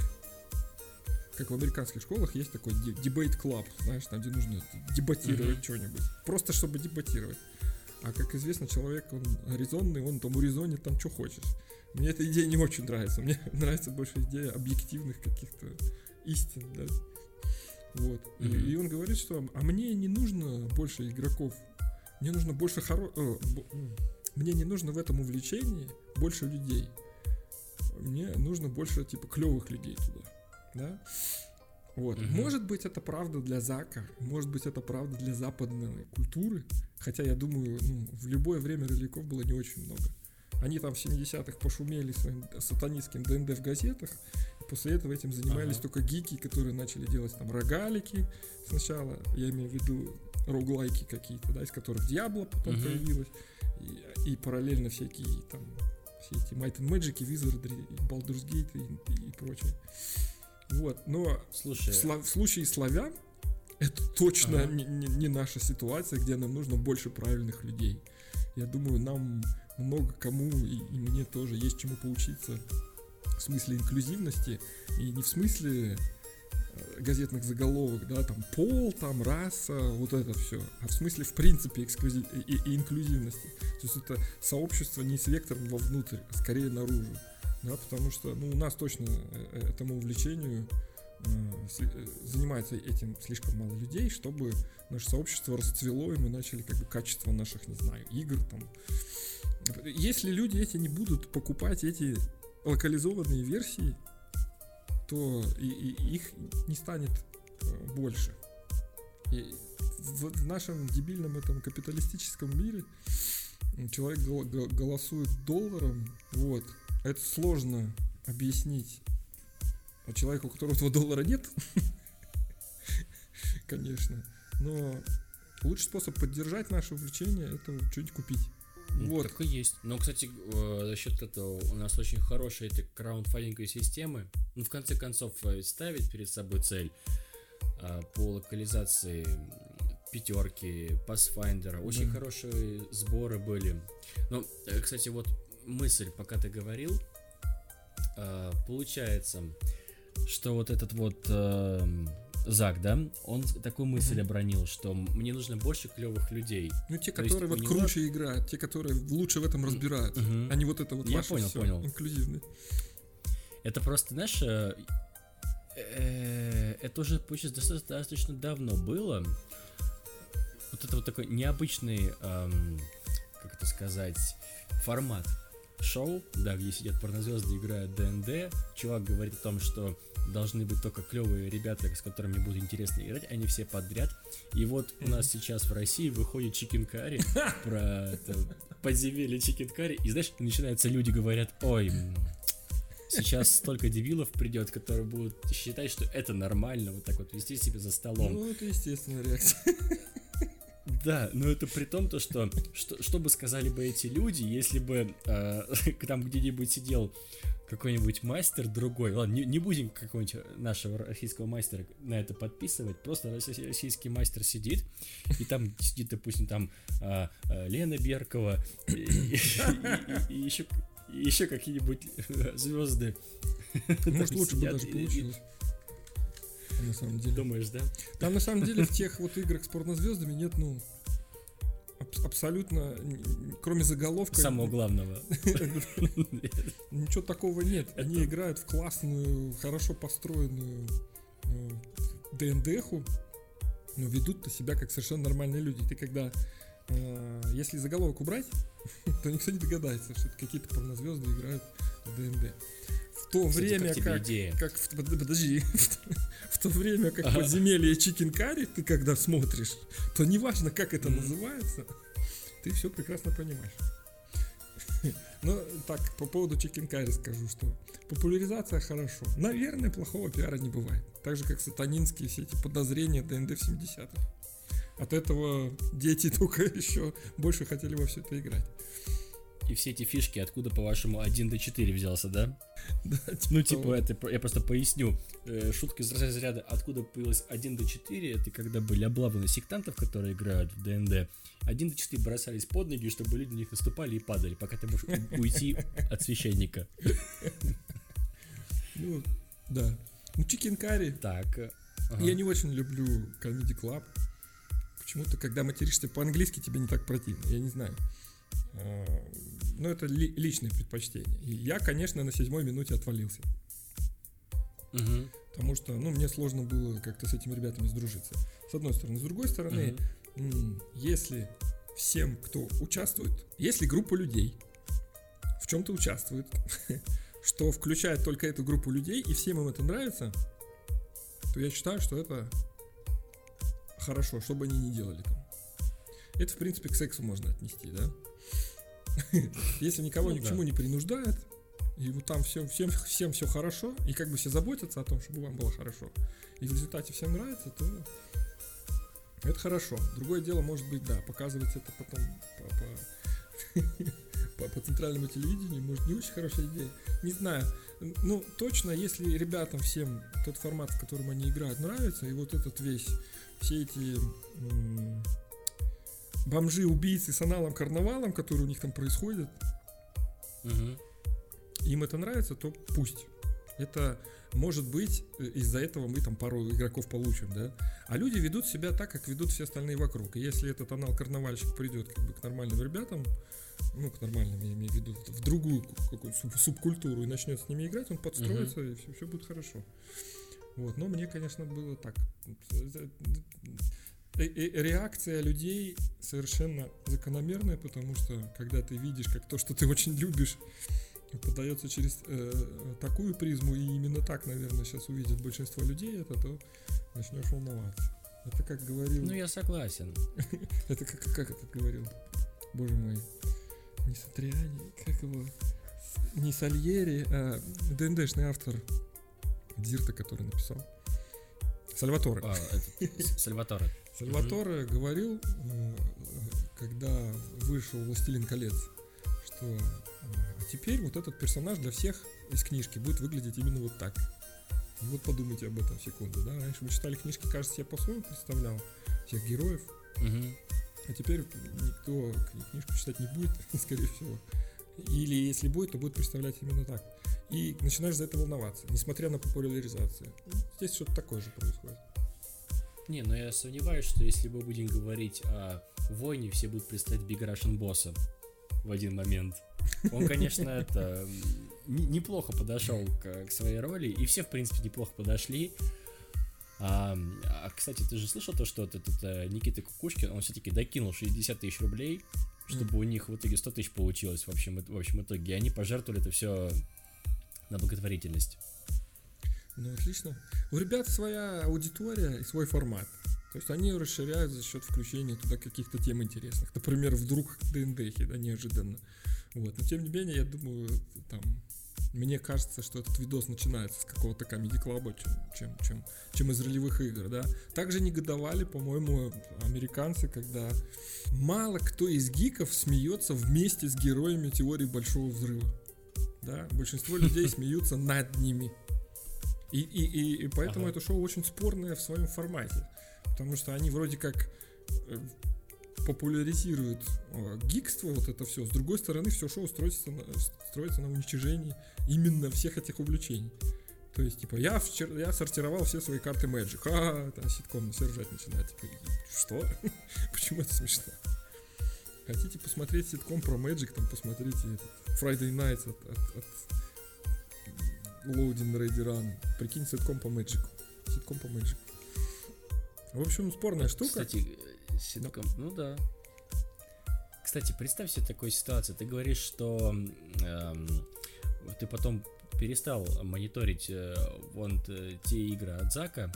как в американских школах есть такой дебейт клаб, знаешь, там, где нужно дебатировать mm-hmm. что-нибудь. Просто чтобы дебатировать. А как известно, человек, он резонный, он там урезонит там что хочешь. Мне эта идея не очень нравится. Мне нравится больше идея объективных каких-то истин, да. Вот. Mm-hmm. И, и он говорит, что а мне не нужно больше игроков. Мне нужно больше хоро... Э, мне не нужно в этом увлечении больше людей. Мне нужно больше, типа, клевых людей туда да? Вот. Угу. Может быть, это правда для Зака, может быть, это правда для западной культуры, хотя я думаю, ну, в любое время роликов было не очень много. Они там в 70-х пошумели своим сатанистским ДНД в газетах, после этого этим занимались ага. только гики, которые начали делать там рогалики сначала, я имею в виду роглайки какие-то, да, из которых Диабло потом угу. появилась, и, и параллельно всякие там все эти Might and Magic, Wizardry, Baldur's Gate и, и, и прочее. Вот, но Слушай, в, в случае славян это точно ага. не, не, не наша ситуация, где нам нужно больше правильных людей. Я думаю, нам много кому и, и мне тоже есть чему поучиться в смысле инклюзивности и не в смысле э, газетных заголовок, да, там пол, там раса, вот это все, а в смысле в принципе эксклюзив, и, и инклюзивности. То есть это сообщество не с вектором вовнутрь, а скорее наружу да, потому что ну, у нас точно э, э, этому увлечению э, занимается этим слишком мало людей, чтобы наше сообщество расцвело, и мы начали как бы качество наших, не знаю, игр там. Если люди эти не будут покупать эти локализованные версии, то и, и их не станет больше. И в, в нашем дебильном этом капиталистическом мире человек голосует долларом, вот, это сложно объяснить а человеку, у которого этого доллара нет. Конечно. Но лучший способ поддержать наше увлечение это что-нибудь купить. Ну, вот. Так и есть. Но, кстати, э, за счет этого у нас очень хорошие эти краундфандинговые системы. Ну, в конце концов, э, ставить перед собой цель э, по локализации пятерки, Pathfinder. Очень да. хорошие сборы были. Но, кстати, вот мысль, пока ты говорил. Э, получается, что вот этот вот э, Зак, да, он такую мысль mm-hmm. обронил, что мне нужно больше клевых людей. Ну, те, То которые вот круче него... играют, те, которые лучше в этом разбирают, mm-hmm. а не вот это вот Я понял, все, понял. инклюзивный. Это просто, знаешь, э, э, это уже получается достаточно давно было. Вот это вот такой необычный, эм, как это сказать, формат шоу, да, где сидят порнозвезды, играют ДНД. Чувак говорит о том, что должны быть только клевые ребята, с которыми будет интересно играть, а не все подряд. И вот у нас сейчас в России выходит Chicken Curry про это, подземелье Chicken Curry, и знаешь, начинаются люди говорят, ой, сейчас столько дебилов придет, которые будут считать, что это нормально, вот так вот вести себя за столом. Ну, это естественная реакция. Да, но это при том, то, что, что, что бы сказали бы эти люди, если бы э, там где-нибудь сидел какой-нибудь мастер другой, ладно, не, не будем какого-нибудь нашего российского мастера на это подписывать, просто российский мастер сидит, и там сидит, допустим, там э, э, Лена Беркова, и, и, и, и еще, еще какие-нибудь звезды. Может, лучше бы даже получилось на самом деле. Думаешь, да? Там на самом деле в тех вот играх с порнозвездами нет, ну, аб- абсолютно, кроме заголовка... Самого главного. Ничего такого нет. Они играют в классную, хорошо построенную ДНДху, но ведут-то себя как совершенно нормальные люди. Ты когда э, если заголовок убрать, то никто не догадается, что это какие-то порнозвезды играют в ДНД. То Кстати, время, как как, идея? как подожди, в то время, как подземелье Chicken Curry, ты когда смотришь, то неважно, как это называется, ты все прекрасно понимаешь. Ну, так, по поводу Chicken Curry скажу, что популяризация хорошо. Наверное, плохого пиара не бывает. Так же, как сатанинские все эти подозрения ДНД в 70-х. От этого дети только еще больше хотели во все это играть. И все эти фишки, откуда, по-вашему, 1 до 4 взялся, да? Да, Ну, типа, это, я просто поясню. Э, Шутка из разряда, откуда появилось 1 до 4, это когда были облавы сектантов, которые играют в ДНД. 1 до 4 бросались под ноги, чтобы люди на них наступали и падали, пока ты можешь уйти от священника. Ну, да. Ну, Чикен Карри. Так. э, ага. Я не очень люблю Comedy Club. Почему-то, когда материшься по-английски, тебе не так противно. Я не знаю. А, Но это ли- личное предпочтение. И я, конечно, на седьмой минуте отвалился. Мгм. Потому что, ну, мне сложно было как-то с этими ребятами сдружиться. С одной стороны. С другой стороны, м, если всем, кто участвует, если группа людей в чем-то участвует, что включает только эту группу людей, и всем им это нравится, то я считаю, что это хорошо, что бы они ни делали там. Это, в принципе, к сексу можно отнести, да? Если никого Ну ни к чему не принуждает, и вот там всем, всем, всем все хорошо, и как бы все заботятся о том, чтобы вам было хорошо, и в результате всем нравится, то это хорошо. Другое дело, может быть, да, показывать это потом по, по- по, по центральному телевидению, может, не очень хорошая идея. Не знаю. Ну, точно, если ребятам всем тот формат, в котором они играют, нравится, и вот этот весь, все эти м, бомжи, убийцы с аналом карнавалом, который у них там происходит, Мгм. им это нравится, то пусть. Это может быть э, из-за этого мы там пару игроков получим, да. А люди ведут себя так, как ведут все остальные вокруг. И если этот анал-карнавальщик придет как бы к нормальным ребятам, ну, к нормальным, я имею в виду, в другую какую-то суб- субкультуру и начнет с ними играть, он подстроится, и все, будет хорошо. Вот, но мне, конечно, было так. Реакция людей совершенно закономерная, потому что когда ты видишь, как то, что ты очень любишь, подается через э, такую призму, и именно так, наверное, сейчас увидит большинство людей это, то начнешь волноваться. Это как говорил... Ну, я согласен. Это как, как это говорил? Боже мой. Не Сатриани, как его? Не Сальери, а ДНДшный автор Дзирта, который написал. Сальваторе. А, этот, С- Сальваторе. Сальваторе говорил, э, когда вышел «Властелин колец», что э, теперь вот этот персонаж для всех из книжки будет выглядеть именно вот так. И вот подумайте об этом секунду, да? Раньше вы читали книжки, кажется, я по-своему представлял всех героев, Мгм. а теперь никто кни- книжку читать не будет, скорее всего. Или если будет, то будет представлять именно так. И начинаешь за это волноваться, несмотря на популяризацию. Здесь что-то такое же происходит. Не, но я сомневаюсь, что если мы будем говорить о войне, все будут представлять Big Russian босса в один момент. Он, конечно, это неплохо подошел к, к своей роли, и все, в принципе, неплохо подошли. А, а, кстати, ты же слышал то, что этот э, Никита Кукушкин, он все-таки докинул 60 тысяч рублей, чтобы у них в итоге 100 тысяч получилось в общем, в общем итоге. И они пожертвовали это все на благотворительность. Ну, отлично. У ребят своя аудитория и свой формат. То есть они расширяют за счет включения туда каких-то тем интересных. Например, вдруг ДНДхи, да, неожиданно. Вот. Но тем не менее, я думаю, там, мне кажется, что этот видос начинается с какого-то комедий-клаба, чем, чем, чем, чем из ролевых игр, да. Также негодовали, по-моему, американцы, когда мало кто из гиков смеется вместе с героями теории Большого Взрыва. Да, большинство людей смеются над ними. И, и, и, и поэтому Ага. это шоу очень спорное в своем формате. Потому что они вроде как популяризируют э, гикство, вот это все. С другой стороны, все шоу строится на, строится на уничтожении именно всех этих увлечений. То есть, типа, я, вчера, я сортировал все свои карты Magic. А, там ситком на все ржать начинает. Типа, «И что? Почему это смешно? Хотите посмотреть ситком про Magic, там посмотрите этот Friday Nights от, от, от Loading Ready Run. Прикинь, ситком по Magic. Ситком по Magic. В общем, спорная штука. Кстати, ситком, ну да. кстати, представь себе такую ситуацию. Ты говоришь, что эм, ты потом перестал мониторить э, вон э, те игры от Зака,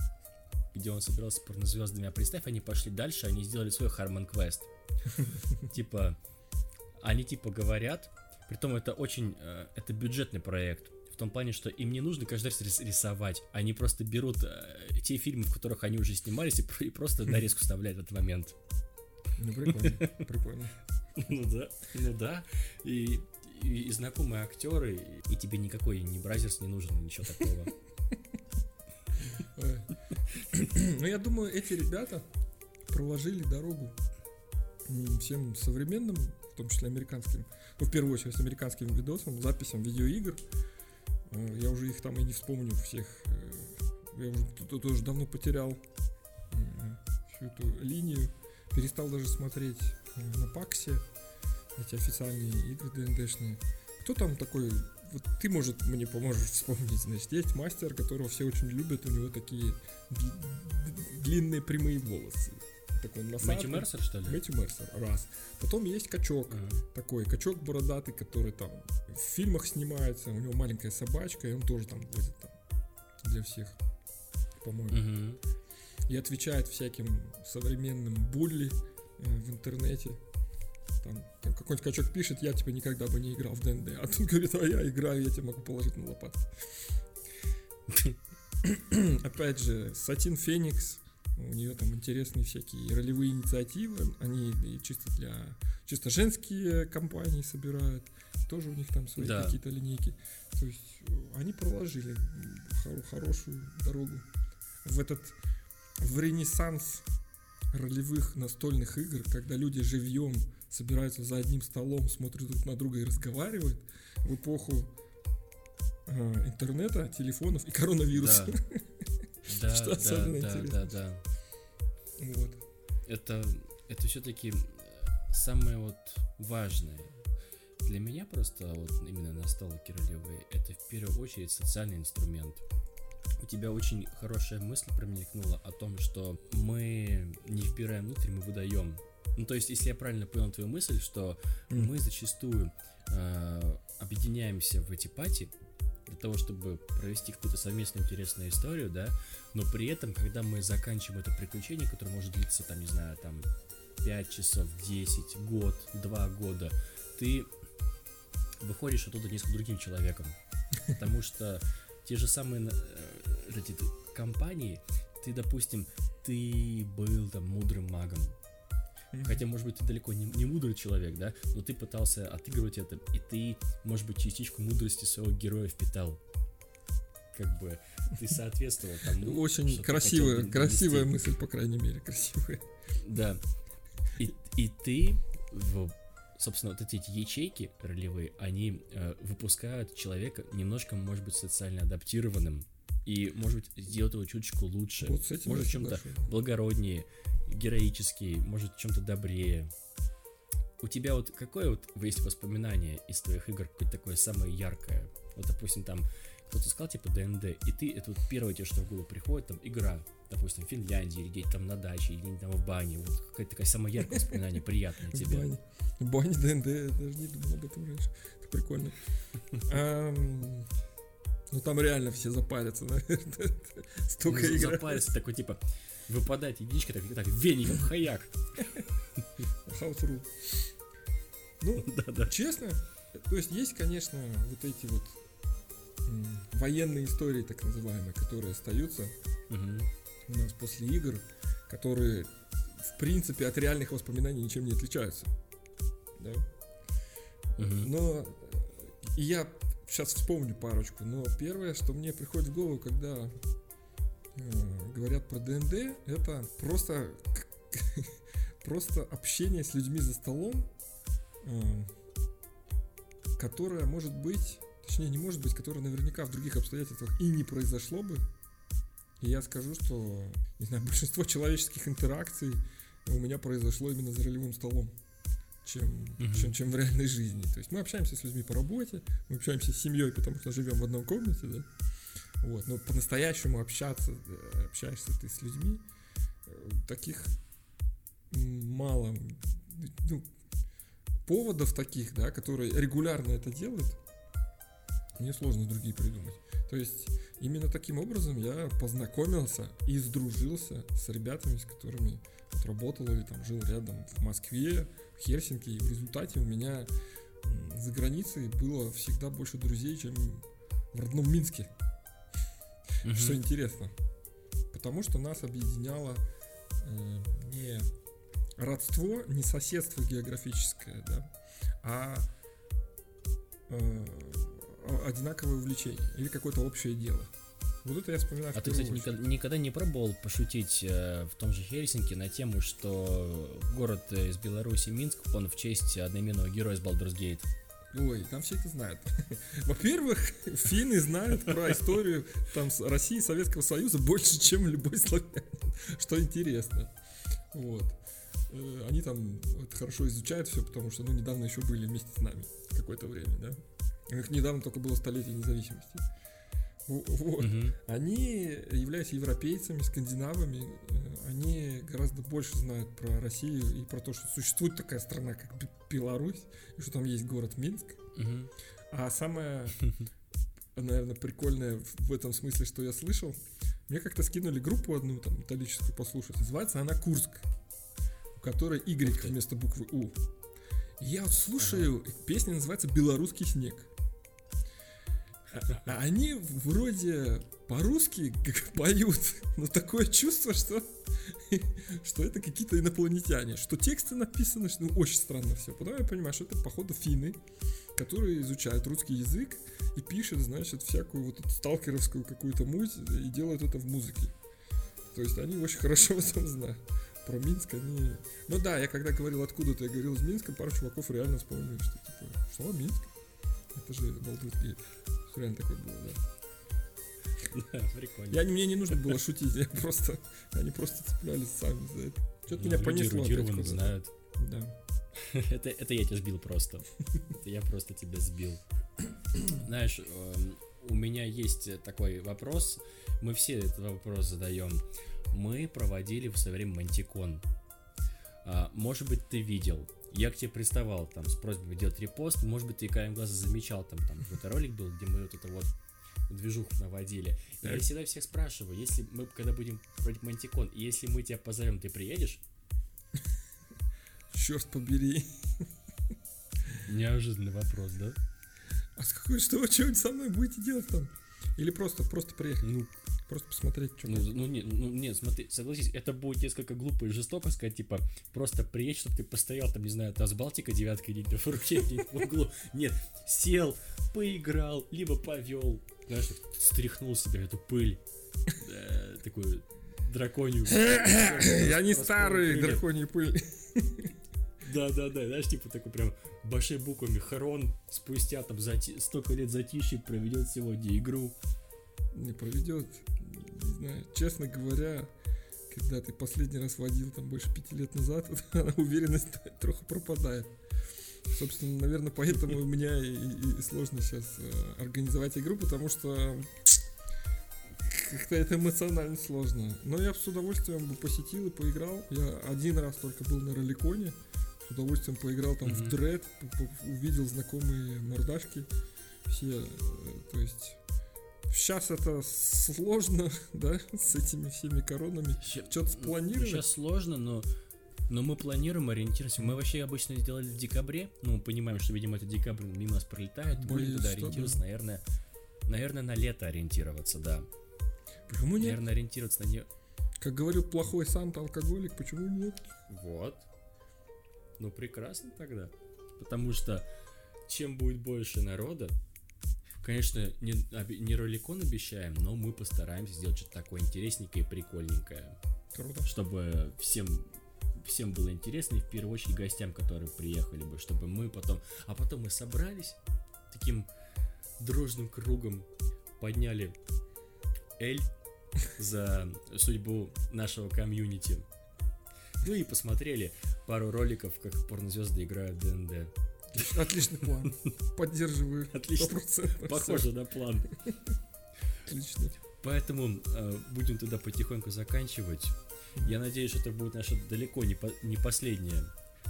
где он собирался с порнозвездами, а представь, они пошли дальше, они сделали свой Harmon Quest. Типа, они типа говорят, притом это очень, э, это бюджетный проект, в том плане, что им не нужно каждый раз рисовать, они просто берут э, те фильмы, в которых они уже снимались, и, и просто нарезку вставляют в этот момент. Ну, прикольно, прикольно. Ну да, ну да. И, и, и знакомые актеры, и тебе никакой ни бразерс не нужен, ничего такого. Ну, я думаю, эти ребята проложили дорогу всем современным, в том числе американским, ну, в первую очередь, американским видосам, записям видеоигр. Э, я уже их там и не вспомню всех. Э, я уже тоже давно потерял э, всю эту линию. Перестал даже смотреть на Паксе эти официальные игры ДНДшные. Кто там такой вот ты, может, мне поможешь вспомнить. Значит, есть мастер, которого все очень любят, у него такие длинные прямые волосы. Такой носатый. Мэтью Мерсер, что ли? Мэтью Мерсер, раз. Потом есть качок, uh-huh. такой качок бородатый, который там в фильмах снимается, у него маленькая собачка, и он тоже там возит там для всех, по-моему. Uh-huh. И отвечает всяким современным булли э, в интернете там, там какой-нибудь качок пишет, я типа никогда бы не играл в ДНД, а тут говорит, а я играю, я тебе могу положить на лопатку. Опять же, Сатин Феникс, у нее там интересные всякие ролевые инициативы, они чисто для чисто женские компании собирают, тоже у них там свои да. какие-то линейки. То есть э, они проложили хор- хорошую дорогу в этот в ренессанс ролевых настольных игр, когда люди живьем собираются за одним столом, смотрят друг на друга и разговаривают в эпоху э, интернета, телефонов и коронавируса. Да, Что да, особенно да, интересно. да, да. Вот. Это, это все-таки э, самое вот важное. Для меня просто вот именно настолки ролевые это в первую очередь социальный инструмент. У тебя очень хорошая мысль промелькнула о том, что мы не вбираем внутрь, мы выдаем. Ну, то есть, если я правильно понял твою мысль, что mm. мы зачастую э, объединяемся в эти пати для того, чтобы провести какую-то совместную интересную историю, да, но при этом, когда мы заканчиваем это приключение, которое может длиться, там, не знаю, там, 5 часов, 10, год, 2 года, ты выходишь оттуда несколько другим человеком. Потому что те же самые э, эти компании, ты, допустим, ты был там мудрым магом, Хотя, может быть, ты далеко не, не мудрый человек, да, но ты пытался отыгрывать это, и ты, может быть, частичку мудрости своего героя впитал. Как бы ты соответствовал тому. Очень красивая, красивая мысль, по крайней мере, красивая. Да. И, и ты, в, собственно, вот эти ячейки ролевые, они э, выпускают человека немножко, может быть, социально адаптированным, и, может быть, сделать его чуточку лучше, вот может, чем-то благороднее, героический, может, чем-то добрее. У тебя вот какое вот есть воспоминание из твоих игр, какое-то такое самое яркое? Вот, допустим, там кто-то сказал, типа, ДНД, и ты, это вот первое тебе, что в голову приходит, там, игра, допустим, в Финляндии, или где-то там на даче, или где-то там в бане, вот какое-то такое самое яркое воспоминание, приятное тебе. В бане. В бане ДНД, я даже не думал об этом раньше. Это прикольно. Ну там реально все запарятся, наверное. Столько ну, игр. Запарятся, такой типа, выпадает единичка, так, так веником, хаяк. Rule. Ну, да, да. честно, то есть есть, конечно, вот эти вот военные истории, так называемые, которые остаются угу. у нас после игр, которые, в принципе, от реальных воспоминаний ничем не отличаются. Да? Угу. Но я сейчас вспомню парочку, но первое, что мне приходит в голову, когда э, говорят про ДНД, это просто просто общение с людьми за столом, э, которое может быть, точнее не может быть, которое наверняка в других обстоятельствах и не произошло бы. И я скажу, что, не знаю, большинство человеческих интеракций у меня произошло именно за ролевым столом чем, угу. чем, чем в реальной жизни. То есть мы общаемся с людьми по работе, мы общаемся с семьей, потому что живем в одной комнате, да. Вот, но по-настоящему общаться, э, общаешься ты с людьми, э, таких мало. Ну, поводов таких, да, которые регулярно это делают, мне сложно другие придумать. То есть именно таким образом я познакомился и сдружился с ребятами, с которыми вот работал или там жил рядом в Москве, в Хельсинки. И в результате у меня за границей было всегда больше друзей, чем в родном Минске. Mm-hmm. Что интересно. Потому что нас объединяло э, не родство, не соседство географическое, да, а э, одинаковое увлечение или какое-то общее дело. Вот это я вспоминаю. А ты, кстати, никогда, никогда не пробовал пошутить э, в том же Хельсинки на тему, что город из Беларуси Минск, он в честь одноименного героя из Baldur's Gate? Ой, там все это знают. Во-первых, финны знают про историю там России и Советского Союза больше, чем любой славянин, что интересно. Вот. Э, они там это хорошо изучают все, потому что, ну, недавно еще были вместе с нами какое-то время, да. У них недавно только было столетие независимости. Вот. Угу. Они, являясь европейцами, скандинавами, э, они гораздо больше знают про Россию и про то, что существует такая страна, как Беларусь, и что там есть город Минск. Угу. А самое, наверное, прикольное в этом смысле, что я слышал, мне как-то скинули группу одну там металлическую послушать. Называется она Курск, у которой Y вместо буквы У. я вот слушаю, ага. песня называется «Белорусский снег». А они вроде по-русски поют, но такое чувство, что, что это какие-то инопланетяне, что тексты написаны, что ну, очень странно все. Потом я понимаю, что это, походу, финны, которые изучают русский язык и пишут, значит, всякую вот эту сталкеровскую какую-то муть и делают это в музыке. То есть они очень хорошо в этом знают. Про Минск они... Ну да, я когда говорил откуда-то, я говорил из Минска, пару чуваков реально вспомнили, что типа, что, Минск? Это же Балдурский Реально такое было, да. Да, прикольно. Я, мне не нужно было шутить, я просто, они просто цеплялись сами за это. Что-то ну, меня понесло опять знают. Да. это, это я тебя сбил просто. это я просто тебя сбил. Знаешь, эм, у меня есть такой вопрос. Мы все этот вопрос задаем. Мы проводили в свое время Мантикон. А, может быть, ты видел я к тебе приставал там с просьбой делать репост, может быть, ты краем глаза замечал, там, там какой-то ролик был, где мы вот это вот движуху наводили. И я всегда всех спрашиваю, если мы, когда будем проводить Мантикон, если мы тебя позовем, ты приедешь? Черт побери. Неожиданный вопрос, да? А с какой, что вы что со мной будете делать там? Или просто, просто приехать? Ну, Просто посмотреть, что ну, ну, не, ну, нет, смотри, согласись, это будет несколько глупо и жестоко сказать, типа, просто приедь, чтобы ты постоял, там, не знаю, там, с Балтика девятка или в руке в углу. Нет, сел, поиграл, либо повел, знаешь, стряхнул себе эту пыль, такую драконью. Я не старый, драконью пыль. Да, да, да, знаешь, типа такой прям большими буквами Харон спустя там столько лет затишье проведет сегодня игру. Не проведет, не знаю, честно говоря, когда ты последний раз водил там больше пяти лет назад, уверенность трохи пропадает. Собственно, наверное, поэтому у меня и, и, и сложно сейчас э, организовать игру, потому что как-то это эмоционально сложно. Но я с удовольствием бы посетил и поиграл. Я один раз только был на роликоне, с удовольствием поиграл там mm-hmm. в дред, увидел знакомые мордашки, все, э, то есть Сейчас это сложно, да, с этими всеми коронами. Что-то спланировать. Сейчас сложно, но но мы планируем ориентироваться. Мы вообще обычно сделали в декабре. Ну, мы понимаем, что, видимо, это декабрь мимо нас пролетает. Будем туда ориентироваться, наверное. Наверное, на лето ориентироваться, да. Почему нет? Наверное, ориентироваться на не. Как говорил плохой Санта алкоголик, почему нет? Вот. Ну, прекрасно тогда. Потому что чем будет больше народа, Конечно, не, не роликон обещаем, но мы постараемся сделать что-то такое интересненькое и прикольненькое. Круто. Чтобы всем всем было интересно, и в первую очередь гостям, которые приехали бы, чтобы мы потом... А потом мы собрались таким дружным кругом, подняли Эль за судьбу нашего комьюнити. Ну и посмотрели пару роликов, как порнозвезды играют в ДНД. Отличный план. Поддерживаю. Отлично. 100%. Похоже на план. Отлично. Поэтому э, будем тогда потихоньку заканчивать. Я надеюсь, что это будет наша далеко не, по, не последняя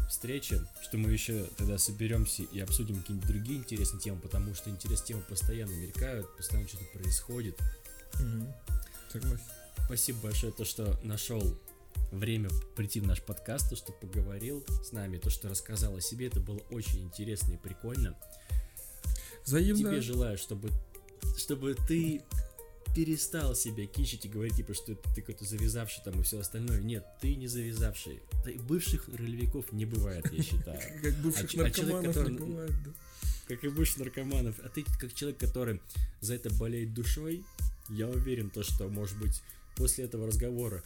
встрече, что мы еще тогда соберемся и обсудим какие-нибудь другие интересные темы, потому что интересные темы постоянно мелькают, постоянно что-то происходит. Угу. Согласен. Спасибо большое, то, что нашел время прийти в наш подкаст, то, что поговорил с нами, то, что рассказал о себе, это было очень интересно и прикольно. Взаимно. Тебе желаю, чтобы, чтобы ты перестал себя кичить и говорить, типа, что ты какой-то завязавший там и все остальное. Нет, ты не завязавший. Ты, бывших ролевиков не бывает, я считаю. Как бывших А а наркоманов не бывает, да. Как и бывших наркоманов. А ты как человек, который за это болеет душой, я уверен, то, что, может быть, после этого разговора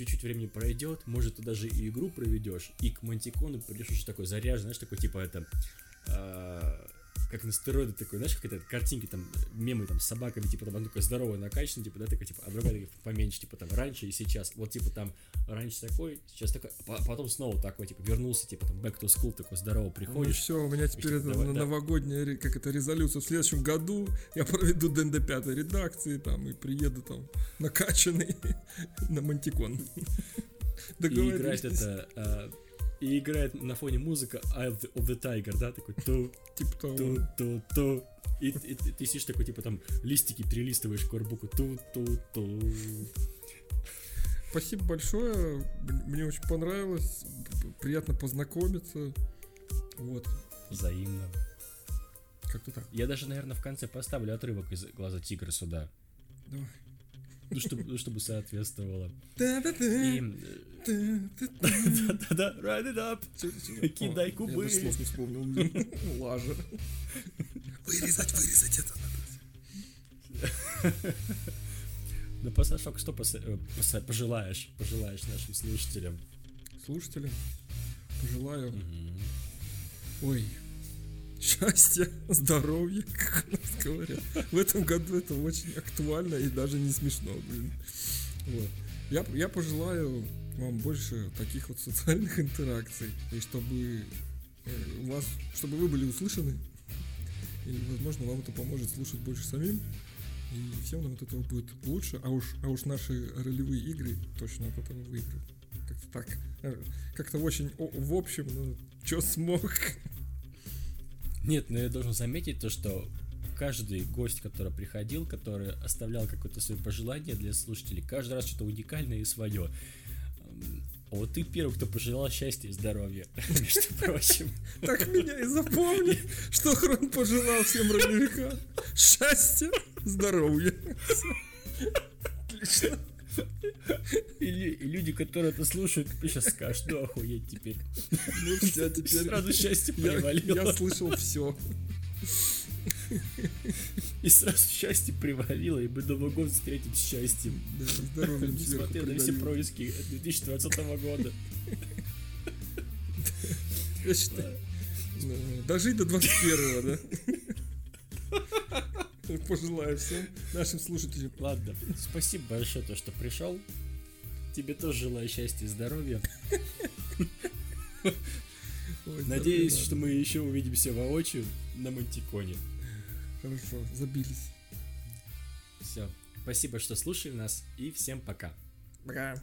чуть-чуть времени пройдет, может, ты даже и игру проведешь, и к Мантикону придешь уже такой заряженный, знаешь, такой, типа, это... а, как на стероиды такой, знаешь, как это картинки там, мемы там с собаками, типа там одна такая здоровая накачанная, типа, да, такая, типа, а другая такая поменьше, типа там раньше и сейчас. Вот типа там раньше такой, сейчас такой, а по- потом снова такой, типа, вернулся, типа там back to school, такой здорово Ну приходишь. все, у меня теперь типа, это давай, на- да. новогодняя, как это, резолюция. В следующем году я проведу ДНД пятой редакции там и приеду там накачанный на Мантикон. И Договорились. это, а, и играет на фоне музыка Eye of the, of the Tiger, да, такой ту, Типа ту, ту, ту. И, и ты, ты сидишь такой, типа там листики перелистываешь корбуку, ту, ту, ту. Спасибо большое. Мне очень понравилось. Приятно познакомиться. Вот. Взаимно. Как-то так. Я даже, наверное, в конце поставлю отрывок из глаза тигра сюда. Давай. Ну, чтобы, ну, чтобы соответствовало. И... Да-да-да. ride it up. Кидай кубы. Я слов не вспомнил. блин. Лажа. Вырезать, вырезать это надо. Ну, Пасашок, что э, пожелаешь, пожелаешь нашим слушателям? Слушателям пожелаю, ой, счастья, здоровья, как у нас говорят. В этом году это очень актуально и даже не смешно, блин. Вот. Я, я пожелаю вам больше таких вот социальных интеракций, и чтобы э, у вас, чтобы вы были услышаны, и, возможно, вам это поможет слушать больше самим, и всем нам от этого будет лучше, а уж, а уж наши ролевые игры точно от этого выиграют. Как-то так. Э, Как-то очень в общем, ну, чё смог. Нет, но я должен заметить то, что каждый гость, который приходил, который оставлял какое-то свое пожелание для слушателей, каждый раз что-то уникальное и свое. А вот ты первый, кто пожелал счастья и здоровья, между прочим. Так меня и запомни, что Хрон пожелал всем ролевикам. Счастья, здоровья. Отлично. И, лю- и люди, которые это слушают, сейчас скажут, ну охуеть теперь. Ну все, теперь Сразу счастье я, привалило. я слышал все. И сразу счастье привалило, и мы Новый год встретим с счастьем. Да, здоровьем Несмотря на все происки 2020 года. Я считаю, ну, дожить до 21-го, да? Пожелаю всем нашим слушателям. Ладно, спасибо большое, то, что пришел. Тебе тоже желаю счастья и здоровья. Ой, Надеюсь, что мы еще увидимся воочию на Мантиконе. Хорошо, забились. Все. Спасибо, что слушали нас, и всем пока. Пока.